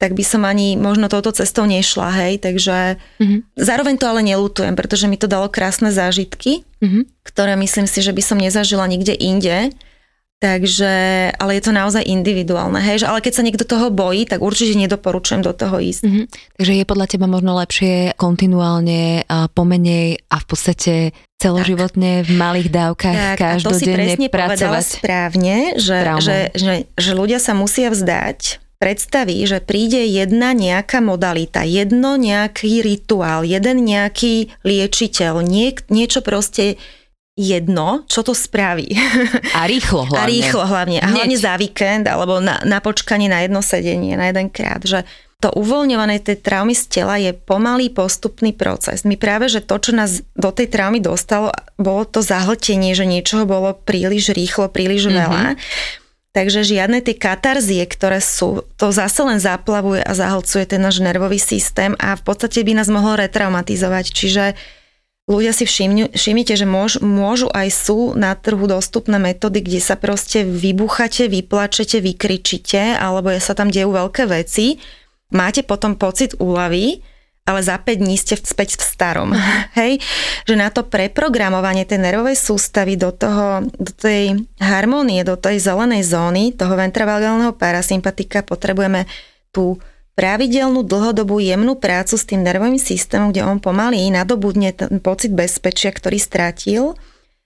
Speaker 3: tak by som ani možno touto cestou nešla, hej, takže mm-hmm. zároveň to ale nelutujem, pretože mi to dalo krásne zážitky, mm-hmm. ktoré myslím si, že by som nezažila nikde inde, takže, ale je to naozaj individuálne, hej, že, ale keď sa niekto toho bojí, tak určite nedoporučujem do toho ísť. Mm-hmm.
Speaker 1: Takže je podľa teba možno lepšie kontinuálne, pomenej a v podstate celoživotne v malých dávkach tak, každodenne
Speaker 3: a to si
Speaker 1: pracovať.
Speaker 3: správne, že, že, že, že ľudia sa musia vzdať predstaví, že príde jedna nejaká modalita, jedno nejaký rituál, jeden nejaký liečiteľ, nie, niečo proste jedno, čo to spraví.
Speaker 1: A rýchlo hlavne.
Speaker 3: A rýchlo hlavne. A hlavne za víkend, alebo na, na počkanie na jedno sedenie, na jeden krát. Že to uvoľňované tej traumy z tela je pomalý postupný proces. My práve, že to, čo nás do tej traumy dostalo, bolo to zahltenie, že niečoho bolo príliš rýchlo, príliš mm-hmm. veľa. Takže žiadne tie katarzie, ktoré sú, to zase len zaplavuje a zahlcuje ten náš nervový systém a v podstate by nás mohlo retraumatizovať. Čiže ľudia si všimnú, všimnite, že môž, môžu aj sú na trhu dostupné metódy, kde sa proste vybuchate, vyplačete, vykričite, alebo sa tam dejú veľké veci máte potom pocit úlavy, ale za 5 dní ste späť v starom. Hej? Že na to preprogramovanie tej nervovej sústavy do, toho, do tej harmónie, do tej zelenej zóny, toho ventravalgálneho parasympatika potrebujeme tú pravidelnú, dlhodobú, jemnú prácu s tým nervovým systémom, kde on pomaly nadobudne ten pocit bezpečia, ktorý stratil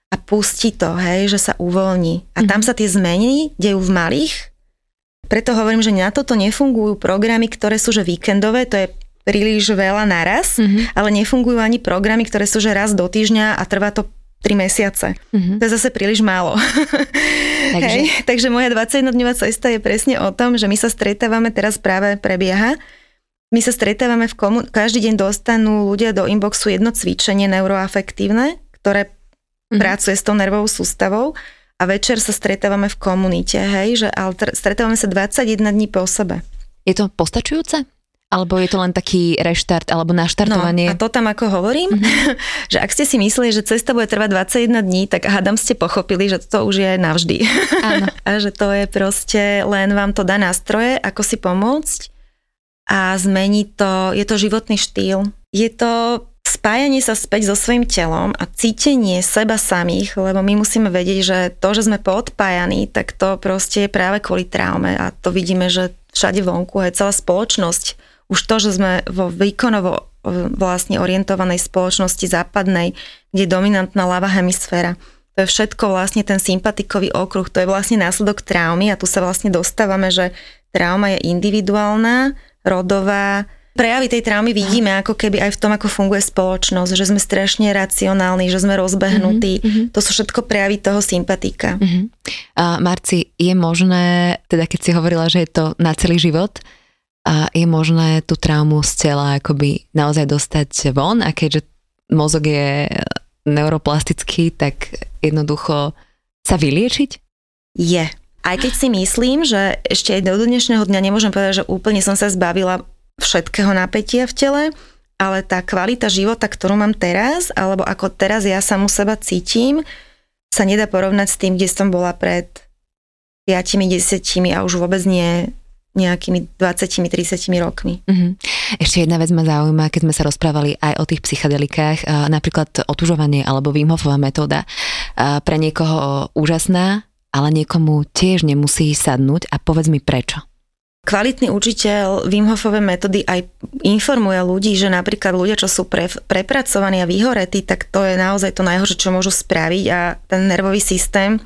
Speaker 3: a pustí to, hej, že sa uvoľní. A tam mhm. sa tie zmeny dejú v malých preto hovorím, že na toto nefungujú programy, ktoré sú že víkendové, to je príliš veľa naraz, mm-hmm. ale nefungujú ani programy, ktoré sú že raz do týždňa a trvá to 3 mesiace. Mm-hmm. To je zase príliš málo. Takže? Hej, takže moja 21-dňová cesta je presne o tom, že my sa stretávame, teraz práve prebieha, my sa stretávame v komu- každý deň dostanú ľudia do inboxu jedno cvičenie neuroafektívne, ktoré mm-hmm. pracuje s tou nervovou sústavou a večer sa stretávame v komunite, hej, že ale stretávame sa 21 dní po sebe.
Speaker 1: Je to postačujúce? Alebo je to len taký reštart alebo naštartovanie?
Speaker 3: No, a to tam ako hovorím, mm-hmm. že ak ste si mysleli, že cesta bude trvať 21 dní, tak hádam ste pochopili, že to už je navždy. Áno. a že to je proste, len vám to dá nástroje, ako si pomôcť a zmení to, je to životný štýl. Je to spájanie sa späť so svojím telom a cítenie seba samých, lebo my musíme vedieť, že to, že sme poodpájaní, tak to proste je práve kvôli traume a to vidíme, že všade vonku aj celá spoločnosť, už to, že sme vo výkonovo vlastne orientovanej spoločnosti západnej, kde je dominantná ľava hemisféra, to je všetko vlastne ten sympatikový okruh, to je vlastne následok traumy a tu sa vlastne dostávame, že trauma je individuálna, rodová, prejavy tej traumy vidíme ako keby aj v tom, ako funguje spoločnosť, že sme strašne racionálni, že sme rozbehnutí. Mm-hmm. To sú všetko prejavy toho sympatika. Mm-hmm.
Speaker 1: A Marci, je možné, teda keď si hovorila, že je to na celý život, a je možné tú traumu z tela akoby naozaj dostať von a keďže mozog je neuroplastický, tak jednoducho sa vyliečiť?
Speaker 3: Je. Aj keď si myslím, že ešte aj do dnešného dňa nemôžem povedať, že úplne som sa zbavila všetkého napätia v tele, ale tá kvalita života, ktorú mám teraz, alebo ako teraz ja samu seba cítim, sa nedá porovnať s tým, kde som bola pred 5, 10 a už vôbec nie nejakými 20-30 rokmi.
Speaker 1: Uh-huh. Ešte jedna vec ma zaujíma, keď sme sa rozprávali aj o tých psychedelikách, napríklad otužovanie alebo Wim Hofová metóda. Pre niekoho úžasná, ale niekomu tiež nemusí sadnúť a povedz mi prečo.
Speaker 3: Kvalitný učiteľ Wim Hofové metódy aj informuje ľudí, že napríklad ľudia, čo sú pre, prepracovaní a vyhoretí, tak to je naozaj to najhoršie, čo môžu spraviť a ten nervový systém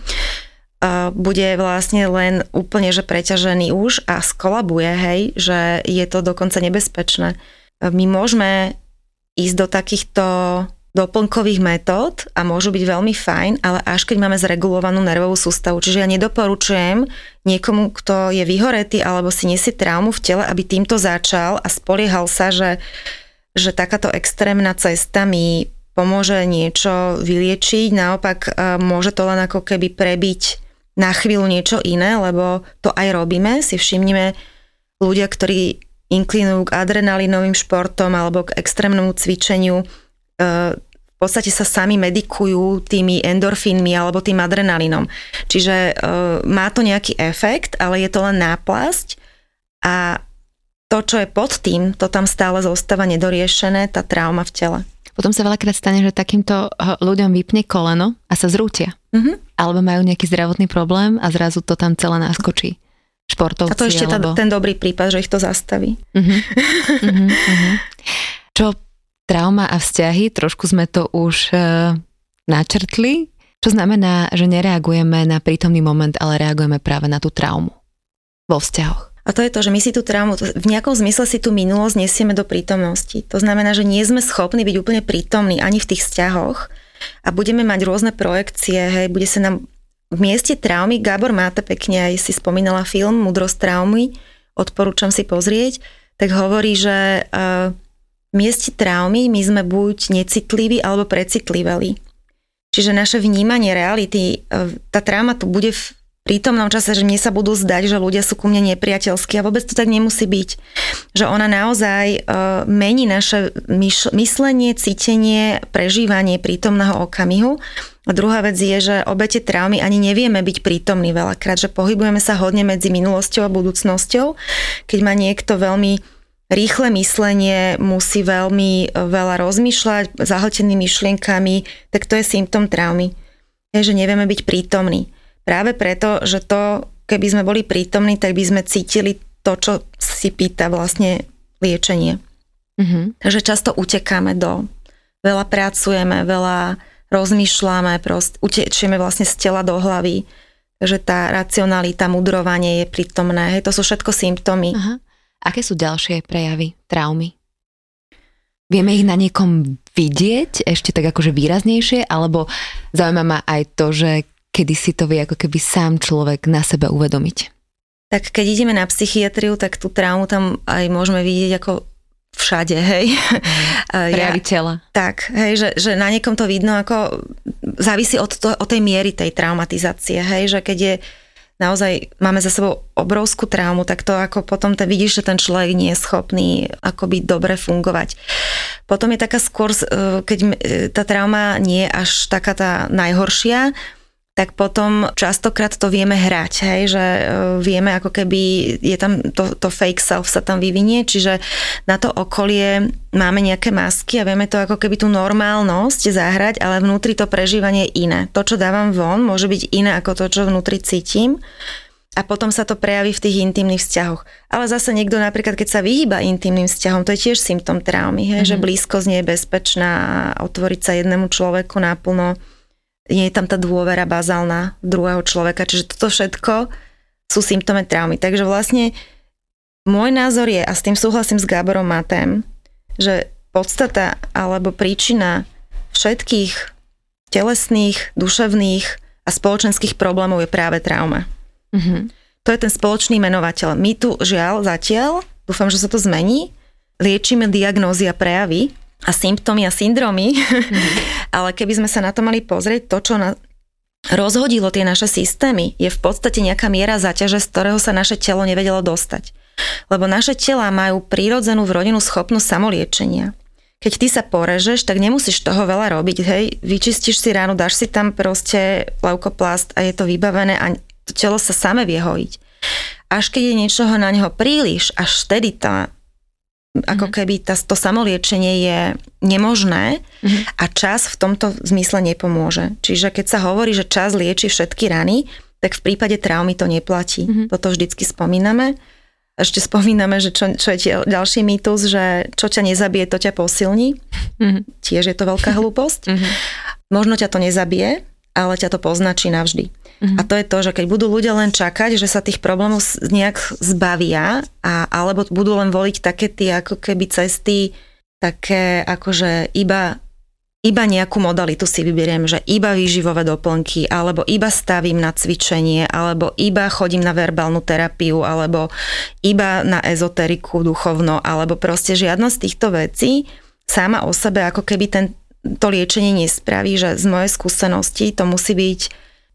Speaker 3: bude vlastne len úplne, že preťažený už a skolabuje, hej, že je to dokonca nebezpečné. My môžeme ísť do takýchto doplnkových metód a môžu byť veľmi fajn, ale až keď máme zregulovanú nervovú sústavu. Čiže ja nedoporučujem niekomu, kto je vyhoretý alebo si nesie traumu v tele, aby týmto začal a spoliehal sa, že, že takáto extrémna cesta mi pomôže niečo vyliečiť. Naopak e, môže to len ako keby prebiť na chvíľu niečo iné, lebo to aj robíme. Si všimnime ľudia, ktorí inklinujú k adrenalinovým športom alebo k extrémnemu cvičeniu, e, v podstate sa sami medikujú tými endorfínmi alebo tým adrenalinom. Čiže e, má to nejaký efekt, ale je to len náplasť a to, čo je pod tým, to tam stále zostáva nedoriešené, tá trauma v tele.
Speaker 1: Potom sa veľakrát stane, že takýmto eh, ľuďom vypne koleno a sa zrútia. Mm-hmm. Alebo majú nejaký zdravotný problém a zrazu to tam celé naskočí. Športovci.
Speaker 3: A to ešte alebo... ten dobrý prípad, že ich to zastaví.
Speaker 1: Uh-huh. Uh-huh. Uh-huh. Čo trauma a vzťahy, trošku sme to už uh, načrtli, čo znamená, že nereagujeme na prítomný moment, ale reagujeme práve na tú traumu vo vzťahoch.
Speaker 3: A to je to, že my si tú traumu, v nejakom zmysle si tú minulosť nesieme do prítomnosti. To znamená, že nie sme schopní byť úplne prítomní ani v tých vzťahoch a budeme mať rôzne projekcie, hej, bude sa nám v mieste traumy, Gabor Máte pekne aj si spomínala film Mudrosť traumy, odporúčam si pozrieť, tak hovorí, že uh, v mieste traumy my sme buď necitliví alebo precitliveli. Čiže naše vnímanie reality, uh, tá trauma tu bude prítomnom čase, že mne sa budú zdať, že ľudia sú ku mne nepriateľskí a vôbec to tak nemusí byť. Že ona naozaj uh, mení naše myslenie, cítenie, prežívanie prítomného okamihu. A druhá vec je, že obete traumy ani nevieme byť prítomní veľakrát, že pohybujeme sa hodne medzi minulosťou a budúcnosťou. Keď má niekto veľmi rýchle myslenie, musí veľmi e, veľa rozmýšľať, zahltený myšlienkami, tak to je symptom traumy. Je, že nevieme byť prítomní. Práve preto, že to, keby sme boli prítomní, tak by sme cítili to, čo si pýta vlastne liečenie. Mm-hmm. Takže často utekáme do, veľa pracujeme, veľa rozmýšľame, prost, utečieme vlastne z tela do hlavy. Takže tá racionalita, mudrovanie je prítomné. Hej, to sú všetko symptómy. Aha.
Speaker 1: Aké sú ďalšie prejavy traumy? Vieme ich na niekom vidieť ešte tak akože výraznejšie, alebo zaujíma ma aj to, že kedy si to vie ako keby sám človek na sebe uvedomiť?
Speaker 3: Tak keď ideme na psychiatriu, tak tú traumu tam aj môžeme vidieť ako všade, hej.
Speaker 1: Prejavy ja, tela.
Speaker 3: Tak, hej, že, že na niekom to vidno ako, závisí od, to, od tej miery tej traumatizácie, hej, že keď je naozaj máme za sebou obrovskú traumu, tak to ako potom ten, vidíš, že ten človek nie je schopný akoby dobre fungovať. Potom je taká skôr, e, keď e, tá trauma nie je až taká tá najhoršia, tak potom častokrát to vieme hrať, hej, že uh, vieme ako keby je tam to, to fake self sa tam vyvinie, čiže na to okolie máme nejaké masky a vieme to ako keby tú normálnosť zahrať, ale vnútri to prežívanie je iné. To, čo dávam von, môže byť iné ako to, čo vnútri cítim a potom sa to prejaví v tých intimných vzťahoch. Ale zase niekto napríklad, keď sa vyhýba intimným vzťahom, to je tiež symptom traumy, hej, mm-hmm. že blízkosť nie je bezpečná a otvoriť sa jednému človeku naplno nie je tam tá dôvera bazálna druhého človeka, čiže toto všetko sú symptómy traumy. Takže vlastne môj názor je, a s tým súhlasím s Gáborom Matem, že podstata alebo príčina všetkých telesných, duševných a spoločenských problémov je práve trauma. Mm-hmm. To je ten spoločný menovateľ. My tu žiaľ zatiaľ, dúfam, že sa to zmení, liečíme diagnózy a prejavy, a symptómy a syndromy, mm-hmm. ale keby sme sa na to mali pozrieť, to, čo na, rozhodilo tie naše systémy, je v podstate nejaká miera zaťaže, z ktorého sa naše telo nevedelo dostať. Lebo naše tela majú prírodzenú vrodenú schopnosť samoliečenia. Keď ty sa porežeš, tak nemusíš toho veľa robiť, hej, vyčistíš si ránu, dáš si tam proste leukoplast a je to vybavené a to telo sa same vie hojiť. Až keď je niečoho na neho príliš, až vtedy tá ako mhm. keby tá, to samoliečenie je nemožné mm-hmm. a čas v tomto zmysle nepomôže. Čiže keď sa hovorí, že čas lieči všetky rany, tak v prípade traumy to neplatí. Mm-hmm. Toto vždycky spomíname. Ešte spomíname, že čo, čo je ďalší mýtus, že čo ťa nezabije, to ťa posilní. Mm-hmm. Tiež je to veľká hlúposť. Mm-hmm. Možno ťa to nezabije, ale ťa to poznačí navždy. Mm-hmm. A to je to, že keď budú ľudia len čakať, že sa tých problémov nejak zbavia, a, alebo budú len voliť také tie ako keby cesty, také akože iba iba nejakú modalitu si vyberiem, že iba výživové doplnky, alebo iba stavím na cvičenie, alebo iba chodím na verbálnu terapiu, alebo iba na ezoteriku duchovno, alebo proste žiadna z týchto vecí sama o sebe ako keby ten, to liečenie nespraví, že z mojej skúsenosti to musí byť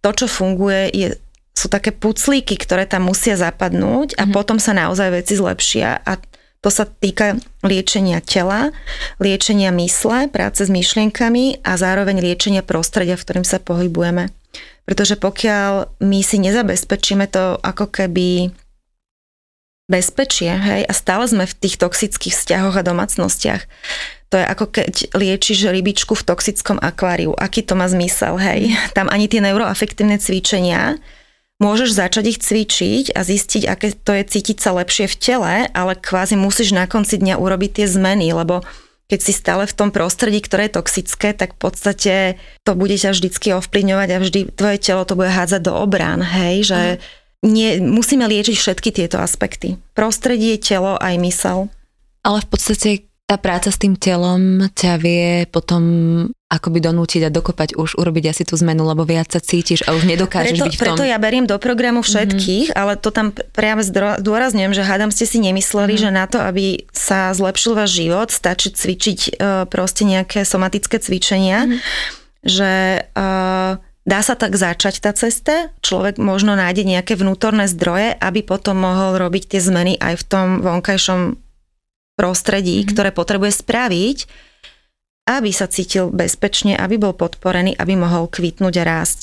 Speaker 3: to, čo funguje, je, sú také puclíky, ktoré tam musia zapadnúť a mm-hmm. potom sa naozaj veci zlepšia a to sa týka liečenia tela, liečenia mysle, práce s myšlienkami a zároveň liečenia prostredia, v ktorým sa pohybujeme. Pretože pokiaľ my si nezabezpečíme to ako keby bezpečie, hej, a stále sme v tých toxických vzťahoch a domácnostiach, to je ako keď liečiš rybičku v toxickom akváriu. Aký to má zmysel, hej? Tam ani tie neuroafektívne cvičenia, môžeš začať ich cvičiť a zistiť, aké to je cítiť sa lepšie v tele, ale kvázi musíš na konci dňa urobiť tie zmeny, lebo keď si stále v tom prostredí, ktoré je toxické, tak v podstate to bude ťa vždycky ovplyvňovať a vždy tvoje telo to bude hádzať do obrán, hej, že nie, musíme liečiť všetky tieto aspekty. Prostredie, telo aj mysel.
Speaker 1: Ale v podstate tá práca s tým telom ťa vie potom akoby donútiť a dokopať už urobiť asi tú zmenu, lebo viac sa cítiš a už nedokážeš
Speaker 3: preto,
Speaker 1: byť v
Speaker 3: tom. Preto ja beriem do programu všetkých, mm-hmm. ale to tam práve zdôrazňujem, že hádam ste si nemysleli, mm-hmm. že na to, aby sa zlepšil váš život, stačí cvičiť uh, proste nejaké somatické cvičenia, mm-hmm. že uh, dá sa tak začať tá cesta, človek možno nájde nejaké vnútorné zdroje, aby potom mohol robiť tie zmeny aj v tom vonkajšom prostredí, mm-hmm. ktoré potrebuje spraviť, aby sa cítil bezpečne, aby bol podporený, aby mohol kvitnúť a rásť.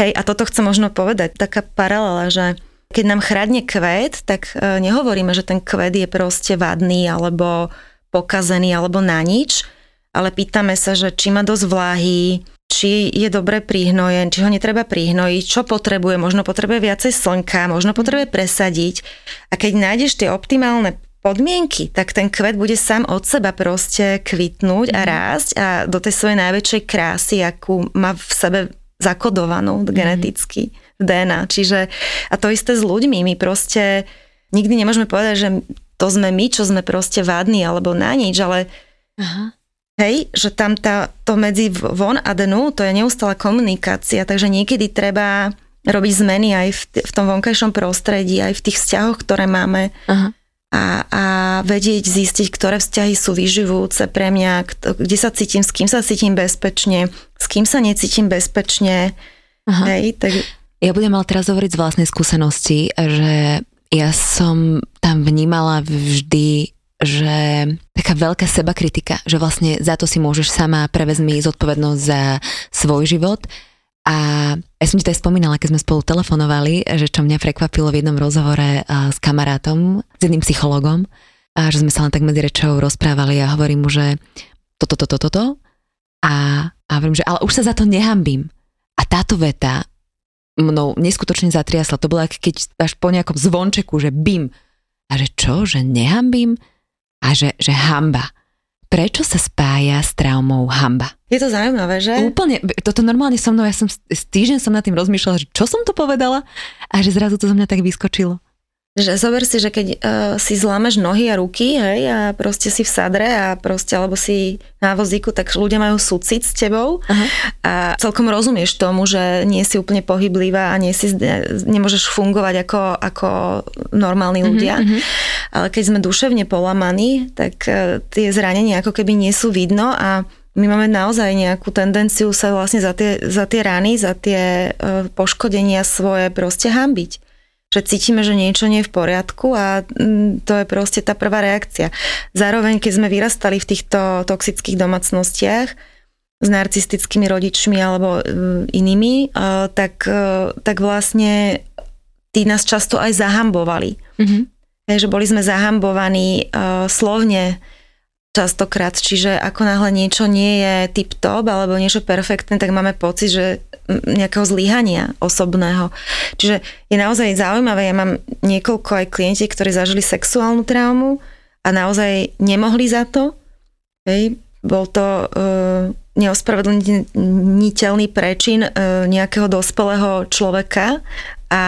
Speaker 3: Hej, a toto chcem možno povedať, taká paralela, že keď nám chradne kvet, tak e, nehovoríme, že ten kvet je proste vadný alebo pokazený alebo na nič, ale pýtame sa, že či má dosť vláhy, či je dobre prihnojen, či ho netreba prihnojiť, čo potrebuje, možno potrebuje viacej slnka, možno potrebuje presadiť. A keď nájdeš tie optimálne podmienky, tak ten kvet bude sám od seba proste kvitnúť a mhm. rásť a do tej svojej najväčšej krásy, akú má v sebe zakodovanú mm. geneticky v DNA. Čiže, a to isté s ľuďmi, my proste nikdy nemôžeme povedať, že to sme my, čo sme proste vadní alebo na nič, ale Aha. hej, že tam tá, to medzi von a dnu, to je neustála komunikácia, takže niekedy treba robiť zmeny aj v, v tom vonkajšom prostredí, aj v tých vzťahoch, ktoré máme. Aha a, a vedieť zistiť, ktoré vzťahy sú vyživujúce pre mňa, kde sa cítim, s kým sa cítim bezpečne, s kým sa necítim bezpečne. Aha. Hej, tak...
Speaker 1: Ja budem ale teraz hovoriť z vlastnej skúsenosti, že ja som tam vnímala vždy že taká veľká seba kritika, že vlastne za to si môžeš sama prevezmi zodpovednosť za svoj život A ja som ti to aj spomínala, keď sme spolu telefonovali, že čo mňa prekvapilo v jednom rozhovore s kamarátom, s jedným psychologom, a že sme sa len tak medzi rečou rozprávali a hovorím mu, že toto, toto, toto, to, a, a hovorím, že ale už sa za to nehambím. A táto veta mnou neskutočne zatriasla. To bolo, keď až po nejakom zvončeku, že bim. A že čo, že nehambím? A že, že hamba prečo sa spája s traumou hamba?
Speaker 3: Je to zaujímavé, že?
Speaker 1: Úplne, toto normálne so mnou, ja som týždeň som nad tým rozmýšľala, že čo som to povedala a že zrazu to zo mňa tak vyskočilo.
Speaker 3: Že zober si, že keď uh, si zlámeš nohy a ruky, hej, a proste si v sadre a proste, alebo si na vozíku, tak ľudia majú súcit s tebou Aha. a celkom rozumieš tomu, že nie si úplne pohyblivá a nie si, nemôžeš fungovať ako, ako normálni mhm, ľudia. Mm-hmm. Ale keď sme duševne polamaní, tak uh, tie zranenia ako keby nie sú vidno a my máme naozaj nejakú tendenciu sa vlastne za tie, za tie rany, za tie uh, poškodenia svoje proste hambiť že cítime, že niečo nie je v poriadku a mm, to je proste tá prvá reakcia. Zároveň, keď sme vyrastali v týchto toxických domácnostiach s narcistickými rodičmi alebo mm, inými, eh, tak, eh, tak vlastne tí nás často aj zahambovali. Mm-hmm. že boli sme zahambovaní slovne častokrát, čiže ako náhle niečo nie je tip-top alebo niečo perfektné, tak máme pocit, že nejakého zlyhania osobného. Čiže je naozaj zaujímavé, ja mám niekoľko aj klienti, ktorí zažili sexuálnu traumu a naozaj nemohli za to. Hej. Bol to uh, neospravedlniteľný prečin uh, nejakého dospelého človeka a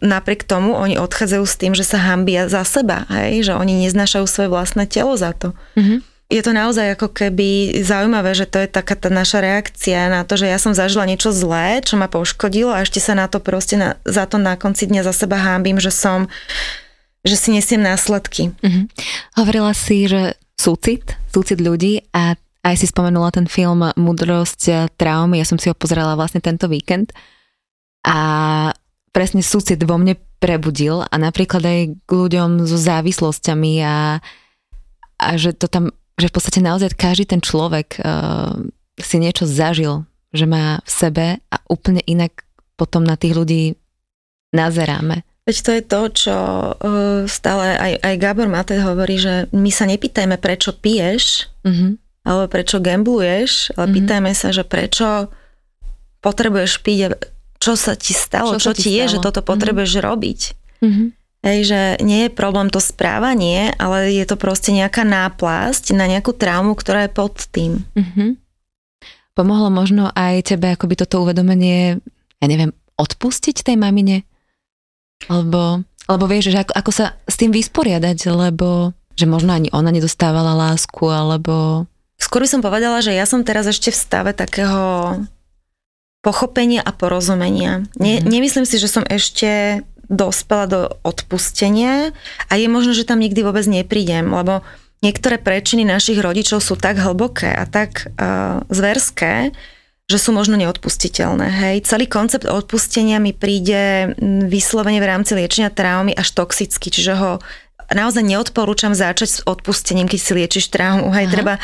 Speaker 3: napriek tomu oni odchádzajú s tým, že sa hambia za seba, hej? že oni neznášajú svoje vlastné telo za to. Mm-hmm je to naozaj ako keby zaujímavé, že to je taká tá naša reakcia na to, že ja som zažila niečo zlé, čo ma poškodilo a ešte sa na to proste na, za to na konci dňa za seba hábim, že som že si nesiem následky. Mm-hmm.
Speaker 1: Hovorila si, že súcit, súcit ľudí a aj si spomenula ten film Mudrosť traumy, ja som si ho pozerala vlastne tento víkend a presne súcit vo mne prebudil a napríklad aj k ľuďom so závislosťami a, a že to tam že v podstate naozaj každý ten človek uh, si niečo zažil, že má v sebe a úplne inak potom na tých ľudí nazeráme.
Speaker 3: Veď to je to, čo uh, stále aj, aj Gabor Matej hovorí, že my sa nepýtajme, prečo piješ, uh-huh. alebo prečo gambluješ, ale uh-huh. pýtajme sa, že prečo potrebuješ piť, čo sa ti stalo, čo, čo ti, ti stalo? je, že toto potrebuješ uh-huh. robiť. Uh-huh. Hej, že nie je problém to správanie, ale je to proste nejaká náplasť na nejakú traumu, ktorá je pod tým. Mm-hmm.
Speaker 1: Pomohlo možno aj tebe akoby toto uvedomenie, ja neviem, odpustiť tej mamine? Alebo, alebo vieš, že ako, ako sa s tým vysporiadať, lebo že možno ani ona nedostávala lásku, alebo...
Speaker 3: Skôr by som povedala, že ja som teraz ešte v stave takého pochopenia a porozumenia. Ne, mm-hmm. Nemyslím si, že som ešte dospela do odpustenia a je možno, že tam nikdy vôbec neprídem, lebo niektoré prečiny našich rodičov sú tak hlboké a tak uh, zverské, že sú možno neodpustiteľné. Hej. Celý koncept odpustenia mi príde vyslovene v rámci liečenia traumy až toxicky, čiže ho naozaj neodporúčam začať s odpustením, keď si liečiš traumu. Hej, Aha. treba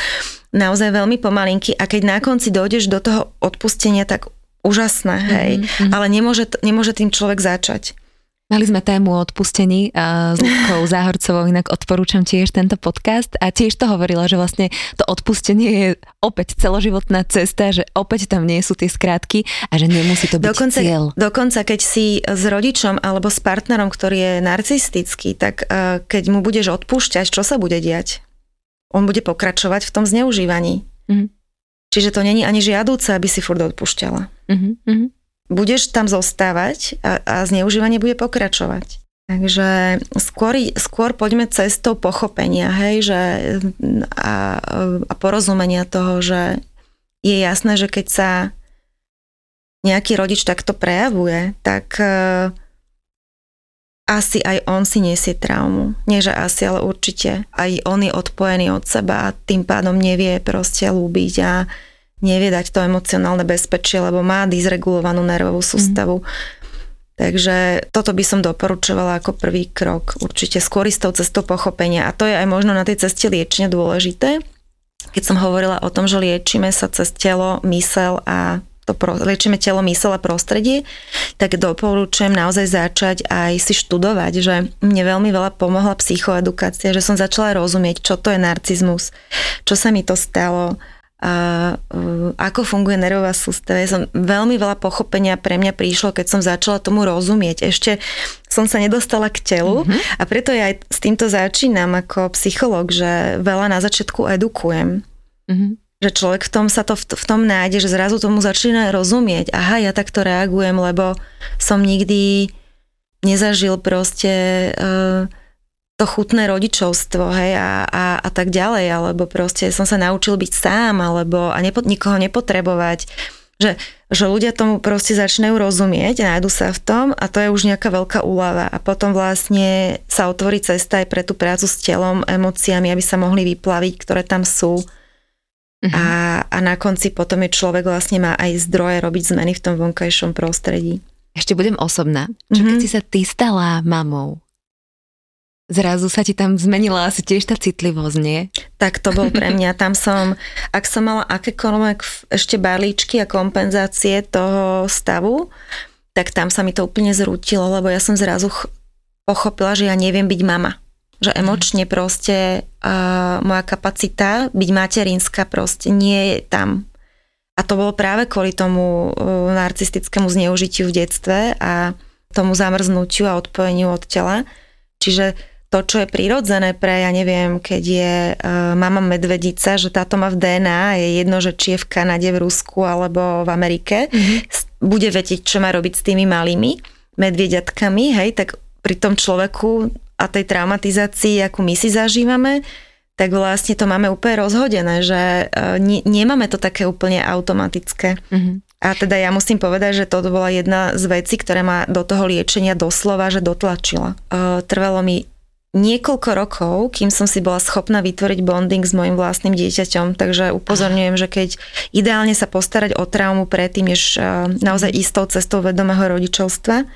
Speaker 3: naozaj veľmi pomalinky a keď na konci dojdeš do toho odpustenia, tak úžasné, hej. Mm-hmm. Ale nemôže, nemôže tým človek začať.
Speaker 1: Mali sme tému o odpustení a s Ľudkou Záhorcovou, inak odporúčam tiež tento podcast a tiež to hovorila, že vlastne to odpustenie je opäť celoživotná cesta, že opäť tam nie sú tie skrátky a že nemusí to byť
Speaker 3: dokonca,
Speaker 1: cieľ.
Speaker 3: Dokonca keď si s rodičom alebo s partnerom, ktorý je narcistický, tak uh, keď mu budeš odpúšťať, čo sa bude diať? On bude pokračovať v tom zneužívaní. Mm-hmm. Čiže to není ani žiadúce, aby si furt odpúšťala. Mm-hmm budeš tam zostávať a, a zneužívanie bude pokračovať. Takže skôr, skôr poďme cestou pochopenia, hej, že a, a porozumenia toho, že je jasné, že keď sa nejaký rodič takto prejavuje, tak uh, asi aj on si nesie traumu. Nie, že asi, ale určite. Aj on je odpojený od seba a tým pádom nevie proste lúbiť a nevie dať to emocionálne bezpečie, lebo má dysregulovanú nervovú mhm. sústavu. Mm. Takže toto by som doporučovala ako prvý krok. Určite skôr s tou cestou pochopenia. A to je aj možno na tej ceste liečenia dôležité. Keď som hovorila o tom, že liečíme sa cez telo, mysel a to pro, liečíme telo, mysel a prostredie, tak doporučujem naozaj začať aj si študovať, že mne veľmi veľa pomohla psychoedukácia, že som začala rozumieť, čo to je narcizmus, čo sa mi to stalo, a, uh, ako funguje nervová sústava. Ja som veľmi veľa pochopenia pre mňa prišlo, keď som začala tomu rozumieť. Ešte som sa nedostala k telu mm-hmm. a preto ja aj s týmto začínam ako psycholog, že veľa na začiatku edukujem. Mm-hmm že človek v tom sa to v, v tom nájde, že zrazu tomu začína rozumieť. Aha, ja takto reagujem, lebo som nikdy nezažil proste uh, to chutné rodičovstvo, hej, a, a, a tak ďalej, alebo proste som sa naučil byť sám, alebo a nepo, nikoho nepotrebovať. Že, že ľudia tomu proste začínajú rozumieť, nájdu sa v tom a to je už nejaká veľká úlava. A potom vlastne sa otvorí cesta aj pre tú prácu s telom, emóciami, aby sa mohli vyplaviť, ktoré tam sú Uh-huh. A, a na konci potom je človek vlastne má aj zdroje robiť zmeny v tom vonkajšom prostredí.
Speaker 1: Ešte budem osobná. Čo uh-huh. keď mhm. si sa ty stala mamou? Zrazu sa ti tam zmenila asi tiež tá citlivosť, nie?
Speaker 3: Tak to bol pre mňa. Tam som, ak som mala akékoľvek ešte balíčky a kompenzácie toho stavu, tak tam sa mi to úplne zrútilo, lebo ja som zrazu pochopila, že ja neviem byť mama že emočne proste uh, moja kapacita byť materinská proste nie je tam. A to bolo práve kvôli tomu uh, narcistickému zneužitiu v detstve a tomu zamrznutiu a odpojeniu od tela. Čiže to, čo je prirodzené pre, ja neviem, keď je uh, mama medvedica, že táto má v DNA, je jedno, že či je v Kanade, v Rusku alebo v Amerike, mm-hmm. bude vedieť, čo má robiť s tými malými medvediatkami, hej, tak pri tom človeku a tej traumatizácii, ako my si zažívame, tak vlastne to máme úplne rozhodené, že e, ne, nemáme to také úplne automatické. Mm-hmm. A teda ja musím povedať, že toto bola jedna z vecí, ktoré ma do toho liečenia doslova, že dotlačila. E, trvalo mi niekoľko rokov, kým som si bola schopná vytvoriť bonding s mojim vlastným dieťaťom, takže upozorňujem, že keď ideálne sa postarať o traumu predtým, než e, naozaj istou cestou vedomého rodičovstva,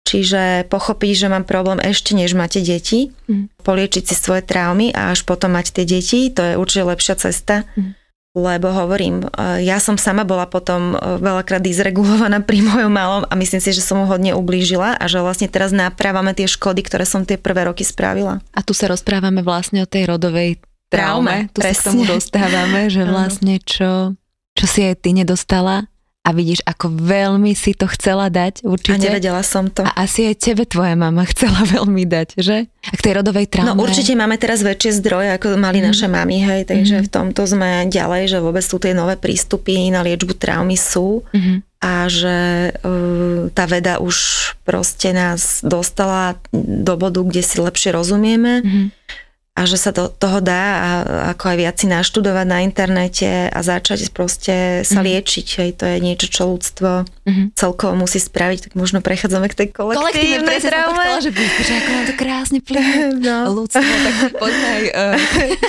Speaker 3: Čiže pochopiť, že mám problém ešte než máte deti, mm. poliečiť si svoje traumy a až potom mať tie deti, to je určite lepšia cesta. Mm. Lebo hovorím, e, ja som sama bola potom e, veľakrát dizregulovaná pri mojom malom a myslím si, že som mu hodne ublížila a že vlastne teraz naprávame tie škody, ktoré som tie prvé roky spravila.
Speaker 1: A tu sa rozprávame vlastne o tej rodovej traume. traume tu presne. sa k tomu dostávame, že vlastne čo, čo si aj ty nedostala, a vidíš, ako veľmi si to chcela dať určite.
Speaker 3: A nevedela som to.
Speaker 1: A asi aj tebe tvoja mama chcela veľmi dať, že? A k tej rodovej traume.
Speaker 3: No určite máme teraz väčšie zdroje, ako mali mm. naše mamy, hej, takže mm. v tomto sme ďalej, že vôbec tu tie nové prístupy na liečbu traumy sú. Mm. A že uh, tá veda už proste nás dostala do bodu, kde si lepšie rozumieme. Mm a že sa to, toho dá a ako aj viac si naštudovať na internete a začať proste sa mm-hmm. liečiť. Hej, to je niečo, čo ľudstvo mm-hmm. celkovo musí spraviť, tak možno prechádzame k tej kolektívnej traume.
Speaker 1: Kolektívne, že, že ako to krásne plyne. No. Ľudstvo, tak poďme aj uh,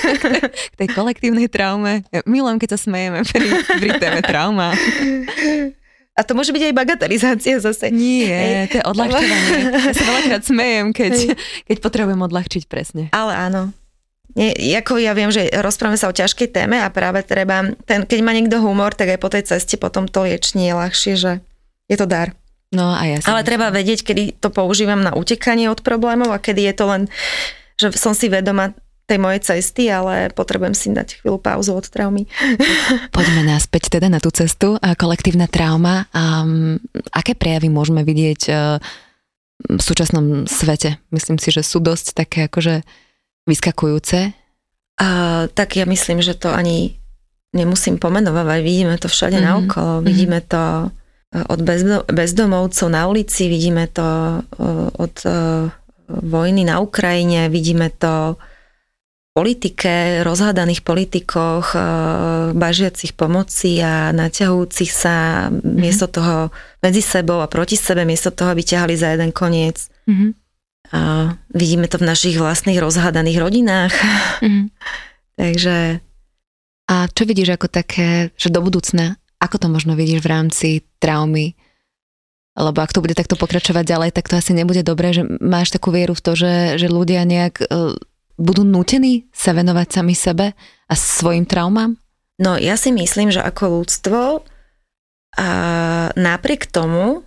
Speaker 1: k tej kolektívnej traume. Milujem, keď sa smejeme pri, pri téme trauma.
Speaker 3: A to môže byť aj bagatelizácia zase.
Speaker 1: Nie, to je odľahčovanie. Ja sa veľakrát smejem, keď, keď potrebujem odľahčiť presne.
Speaker 3: Ale áno, nie, ako ja viem, že rozprávame sa o ťažkej téme a práve treba, ten, keď má niekto humor, tak aj po tej ceste potom to liečenie je ľahšie, že je to dar.
Speaker 1: No a ja
Speaker 3: Ale treba vedieť, kedy to používam na utekanie od problémov a kedy je to len, že som si vedoma tej mojej cesty, ale potrebujem si dať chvíľu pauzu od traumy.
Speaker 1: Poďme naspäť teda na tú cestu. Kolektívna trauma. Um, aké prejavy môžeme vidieť uh, v súčasnom svete? Myslím si, že sú dosť také akože vyskakujúce?
Speaker 3: A, tak ja myslím, že to ani nemusím pomenovať, vidíme to všade mm-hmm. naokolo, mm-hmm. vidíme to e, od bezdomovcov na ulici, vidíme to e, od vojny na Ukrajine, vidíme to politike, rozhádaných politikoch, bažiacich pomoci a naťahujúcich sa mm-hmm. miesto toho medzi sebou a proti sebe, miesto toho, aby ťahali za jeden koniec. Mm-hmm. A vidíme to v našich vlastných rozhádaných rodinách. Mm. Takže...
Speaker 1: A čo vidíš ako také, že do budúcna, ako to možno vidíš v rámci traumy? Lebo ak to bude takto pokračovať ďalej, tak to asi nebude dobré, že máš takú vieru v to, že, že ľudia nejak uh, budú nutení sa venovať sami sebe a svojim traumám?
Speaker 3: No ja si myslím, že ako ľudstvo A napriek tomu,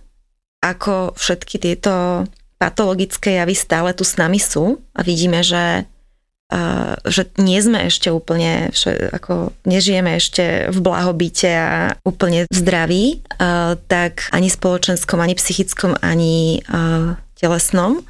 Speaker 3: ako všetky tieto patologické javy stále tu s nami sú a vidíme, že že nie sme ešte úplne, ako nežijeme ešte v blahobite a úplne zdraví, tak ani spoločenskom, ani psychickom, ani telesnom,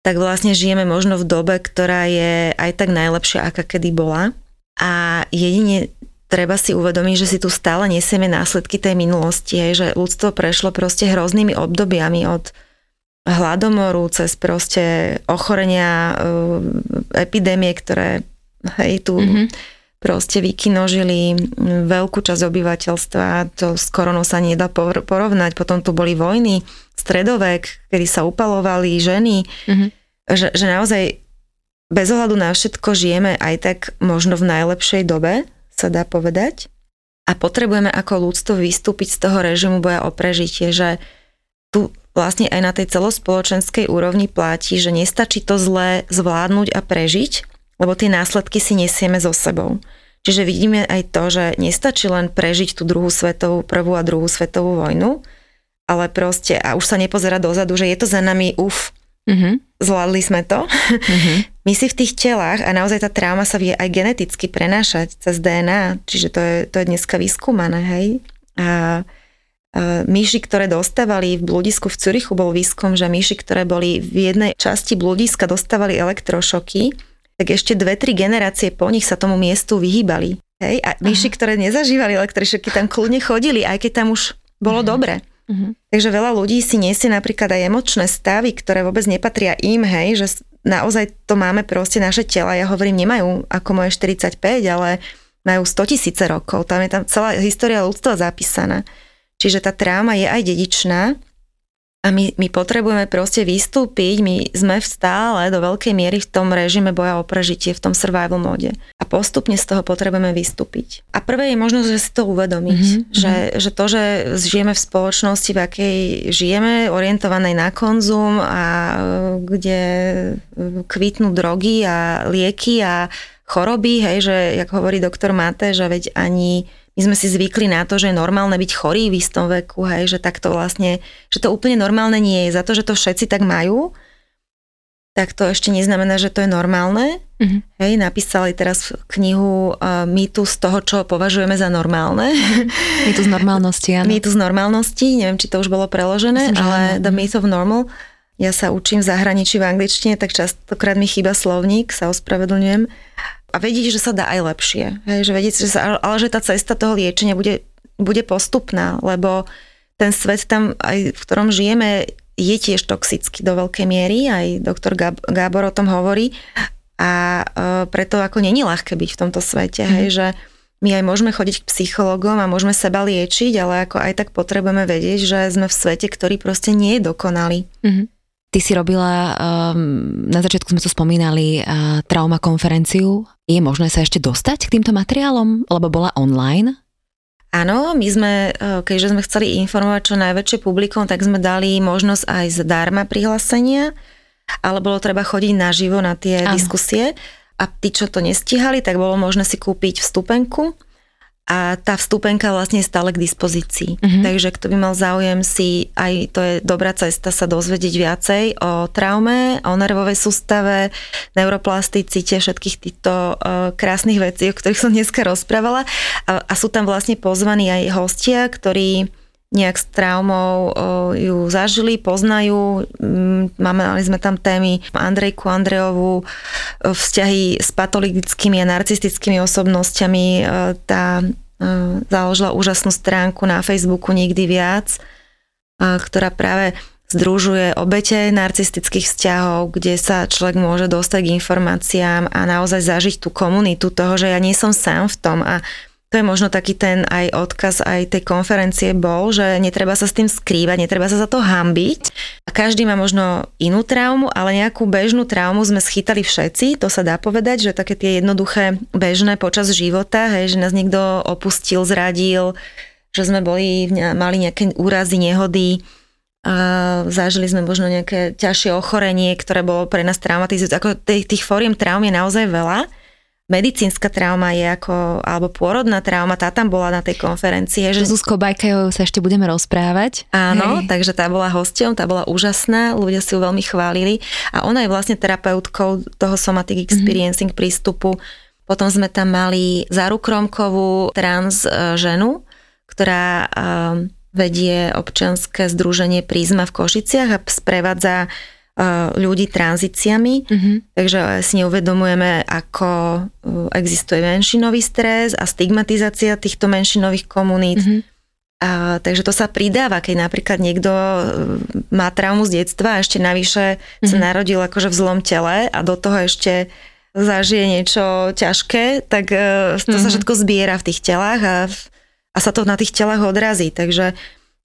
Speaker 3: tak vlastne žijeme možno v dobe, ktorá je aj tak najlepšia, aká kedy bola. A jedine treba si uvedomiť, že si tu stále nesieme následky tej minulosti, že ľudstvo prešlo proste hroznými obdobiami od hladomoru, cez proste ochorenia, e, epidémie, ktoré hej, tu mm-hmm. proste vykinožili veľkú časť obyvateľstva. To s koronou sa nedá porovnať. Potom tu boli vojny, stredovek, kedy sa upalovali ženy. Mm-hmm. Že, že naozaj bez ohľadu na všetko žijeme aj tak možno v najlepšej dobe, sa dá povedať. A potrebujeme ako ľudstvo vystúpiť z toho režimu boja o prežitie, že tu vlastne aj na tej celospoločenskej úrovni platí, že nestačí to zlé zvládnuť a prežiť, lebo tie následky si nesieme so sebou. Čiže vidíme aj to, že nestačí len prežiť tú druhú svetovú, prvú a druhú svetovú vojnu, ale proste, a už sa nepozerá dozadu, že je to za nami, uf, mm-hmm. zvládli sme to. Mm-hmm. My si v tých telách, a naozaj tá trauma sa vie aj geneticky prenášať cez DNA, čiže to je, to je dneska vyskúmané, hej. A E, myši, ktoré dostávali v bludisku v Curichu, bol výskum, že myši, ktoré boli v jednej časti bludiska, dostávali elektrošoky, tak ešte dve, tri generácie po nich sa tomu miestu vyhýbali. Hej? A myši, Aha. ktoré nezažívali elektrošoky, tam kľudne chodili, aj keď tam už bolo uh-huh. dobre. Uh-huh. Takže veľa ľudí si nesie napríklad aj emočné stavy, ktoré vôbec nepatria im, hej, že naozaj to máme proste naše tela, ja hovorím, nemajú ako moje 45, ale majú 100 tisíce rokov, tam je tam celá história ľudstva zapísaná. Čiže tá trauma je aj dedičná a my, my potrebujeme proste vystúpiť, my sme stále do veľkej miery v tom režime boja o prežitie, v tom survival mode. A postupne z toho potrebujeme vystúpiť. A prvé je možnosť, že si to uvedomiť, mm-hmm. že, že to, že žijeme v spoločnosti, v akej žijeme, orientovanej na konzum a kde kvitnú drogy a lieky a choroby, hej, že, jak hovorí doktor Mate, že veď ani my sme si zvykli na to, že je normálne byť chorý v istom veku, hej, že takto vlastne, že to úplne normálne nie je. Za to, že to všetci tak majú, tak to ešte neznamená, že to je normálne. Mm-hmm. Hej, napísali teraz knihu uh, z toho, čo považujeme za normálne.
Speaker 1: Mýtus normálnosti, áno.
Speaker 3: Mýtus normálnosti, neviem, či to už bolo preložené, Myslím, ale The Myth of Normal. Ja sa učím v zahraničí v angličtine, tak častokrát mi chýba slovník, sa ospravedlňujem a vedieť, že sa dá aj lepšie. Hej, že vedieť, že sa, ale že tá cesta toho liečenia bude, bude postupná, lebo ten svet tam, aj v ktorom žijeme, je tiež toxický do veľkej miery, aj doktor Gábor o tom hovorí a e, preto ako není ľahké byť v tomto svete, hej, mhm. že my aj môžeme chodiť k psychologom a môžeme seba liečiť, ale ako aj tak potrebujeme vedieť, že sme v svete, ktorý proste nie je dokonalý. Mm-hmm.
Speaker 1: Ty si robila, um, na začiatku sme to spomínali, uh, trauma konferenciu. Je možné sa ešte dostať k týmto materiálom, lebo bola online?
Speaker 3: Áno, my sme, uh, keďže sme chceli informovať čo najväčšie publikum, tak sme dali možnosť aj zdarma prihlásenia, ale bolo treba chodiť naživo na tie Áno. diskusie. A tí, čo to nestihali, tak bolo možné si kúpiť vstupenku a tá vstupenka vlastne je stále k dispozícii. Mm-hmm. Takže kto by mal záujem si, aj to je dobrá cesta sa dozvedieť viacej o traume, o nervovej sústave, neuroplasticite, všetkých týchto uh, krásnych vecí, o ktorých som dneska rozprávala. A, a sú tam vlastne pozvaní aj hostia, ktorí nejak s traumou ju zažili, poznajú. Mm, máme, mali sme tam témy Andrejku Andrejovú, vzťahy s patologickými a narcistickými osobnosťami. Tá založila úžasnú stránku na Facebooku Nikdy viac, ktorá práve združuje obete narcistických vzťahov, kde sa človek môže dostať k informáciám a naozaj zažiť tú komunitu toho, že ja nie som sám v tom a to je možno taký ten aj odkaz aj tej konferencie bol, že netreba sa s tým skrývať, netreba sa za to hambiť. A každý má možno inú traumu, ale nejakú bežnú traumu sme schytali všetci, to sa dá povedať, že také tie jednoduché bežné počas života, hej, že nás niekto opustil, zradil, že sme boli, mali nejaké úrazy, nehody, a zažili sme možno nejaké ťažšie ochorenie, ktoré bolo pre nás traumatizujúce. Ako tých, tých fóriem traum je naozaj veľa medicínska trauma je ako, alebo pôrodná trauma, tá tam bola na tej konferencii.
Speaker 1: Že... Zuzko Bajkajovou sa ešte budeme rozprávať.
Speaker 3: Áno, Hej. takže tá bola hosťom, tá bola úžasná, ľudia si ju veľmi chválili a ona je vlastne terapeutkou toho somatic mhm. experiencing mm-hmm. prístupu. Potom sme tam mali Zaru Kromkovú trans e, ženu, ktorá e, vedie občianske združenie Prízma v Košiciach a sprevádza ľudí tranzíciami, mm-hmm. takže si neuvedomujeme, ako existuje menšinový stres a stigmatizácia týchto menšinových komunít. Mm-hmm. A, takže to sa pridáva, keď napríklad niekto má traumu z detstva a ešte navyše mm-hmm. sa mhm. narodil akože v zlom tele a do toho ešte zažije niečo ťažké, tak to mm-hmm. sa mhm. všetko zbiera v tých telách a, a sa to na tých telách odrazí. Takže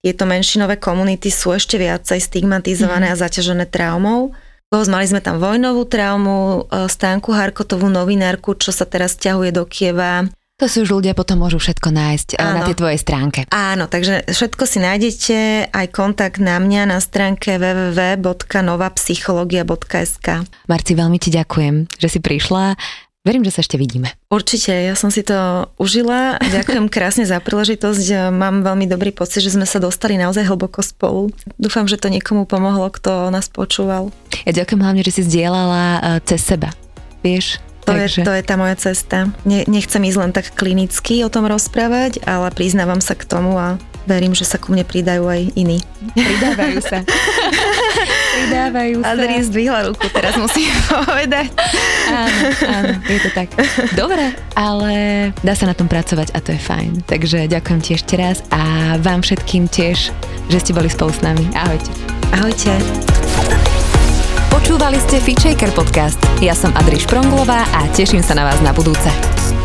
Speaker 3: tieto menšinové komunity sú ešte viacej stigmatizované mm-hmm. a zaťažené traumou. Mali sme tam vojnovú traumu, e, Stánku Harkotovú novinárku, čo sa teraz ťahuje do Kieva.
Speaker 1: To si už ľudia potom môžu všetko nájsť Áno. na tej tvojej stránke.
Speaker 3: Áno, takže všetko si nájdete, aj kontakt na mňa na stránke www.novapsychologia.sk
Speaker 1: Marci, veľmi ti ďakujem, že si prišla. Verím, že sa ešte vidíme.
Speaker 3: Určite, ja som si to užila. Ďakujem krásne za príležitosť. Mám veľmi dobrý pocit, že sme sa dostali naozaj hlboko spolu. Dúfam, že to niekomu pomohlo, kto nás počúval.
Speaker 1: Ja ďakujem hlavne, že si zdieľala e, cez seba. Vieš,
Speaker 3: to je, to je tá moja cesta. Ne, nechcem ísť len tak klinicky o tom rozprávať, ale priznávam sa k tomu a verím, že sa ku mne pridajú aj iní.
Speaker 1: Pridávajú sa. Pridávajú sa.
Speaker 3: Adri zdvihla ruku, teraz musím povedať.
Speaker 1: Áno, áno, je to tak. Dobre, ale dá sa na tom pracovať a to je fajn. Takže ďakujem ti ešte raz a vám všetkým tiež, že ste boli spolu s nami. Ahojte.
Speaker 3: Ahojte.
Speaker 1: Počúvali ste Fitchaker podcast. Ja som Adri Špronglová a teším sa na vás na budúce.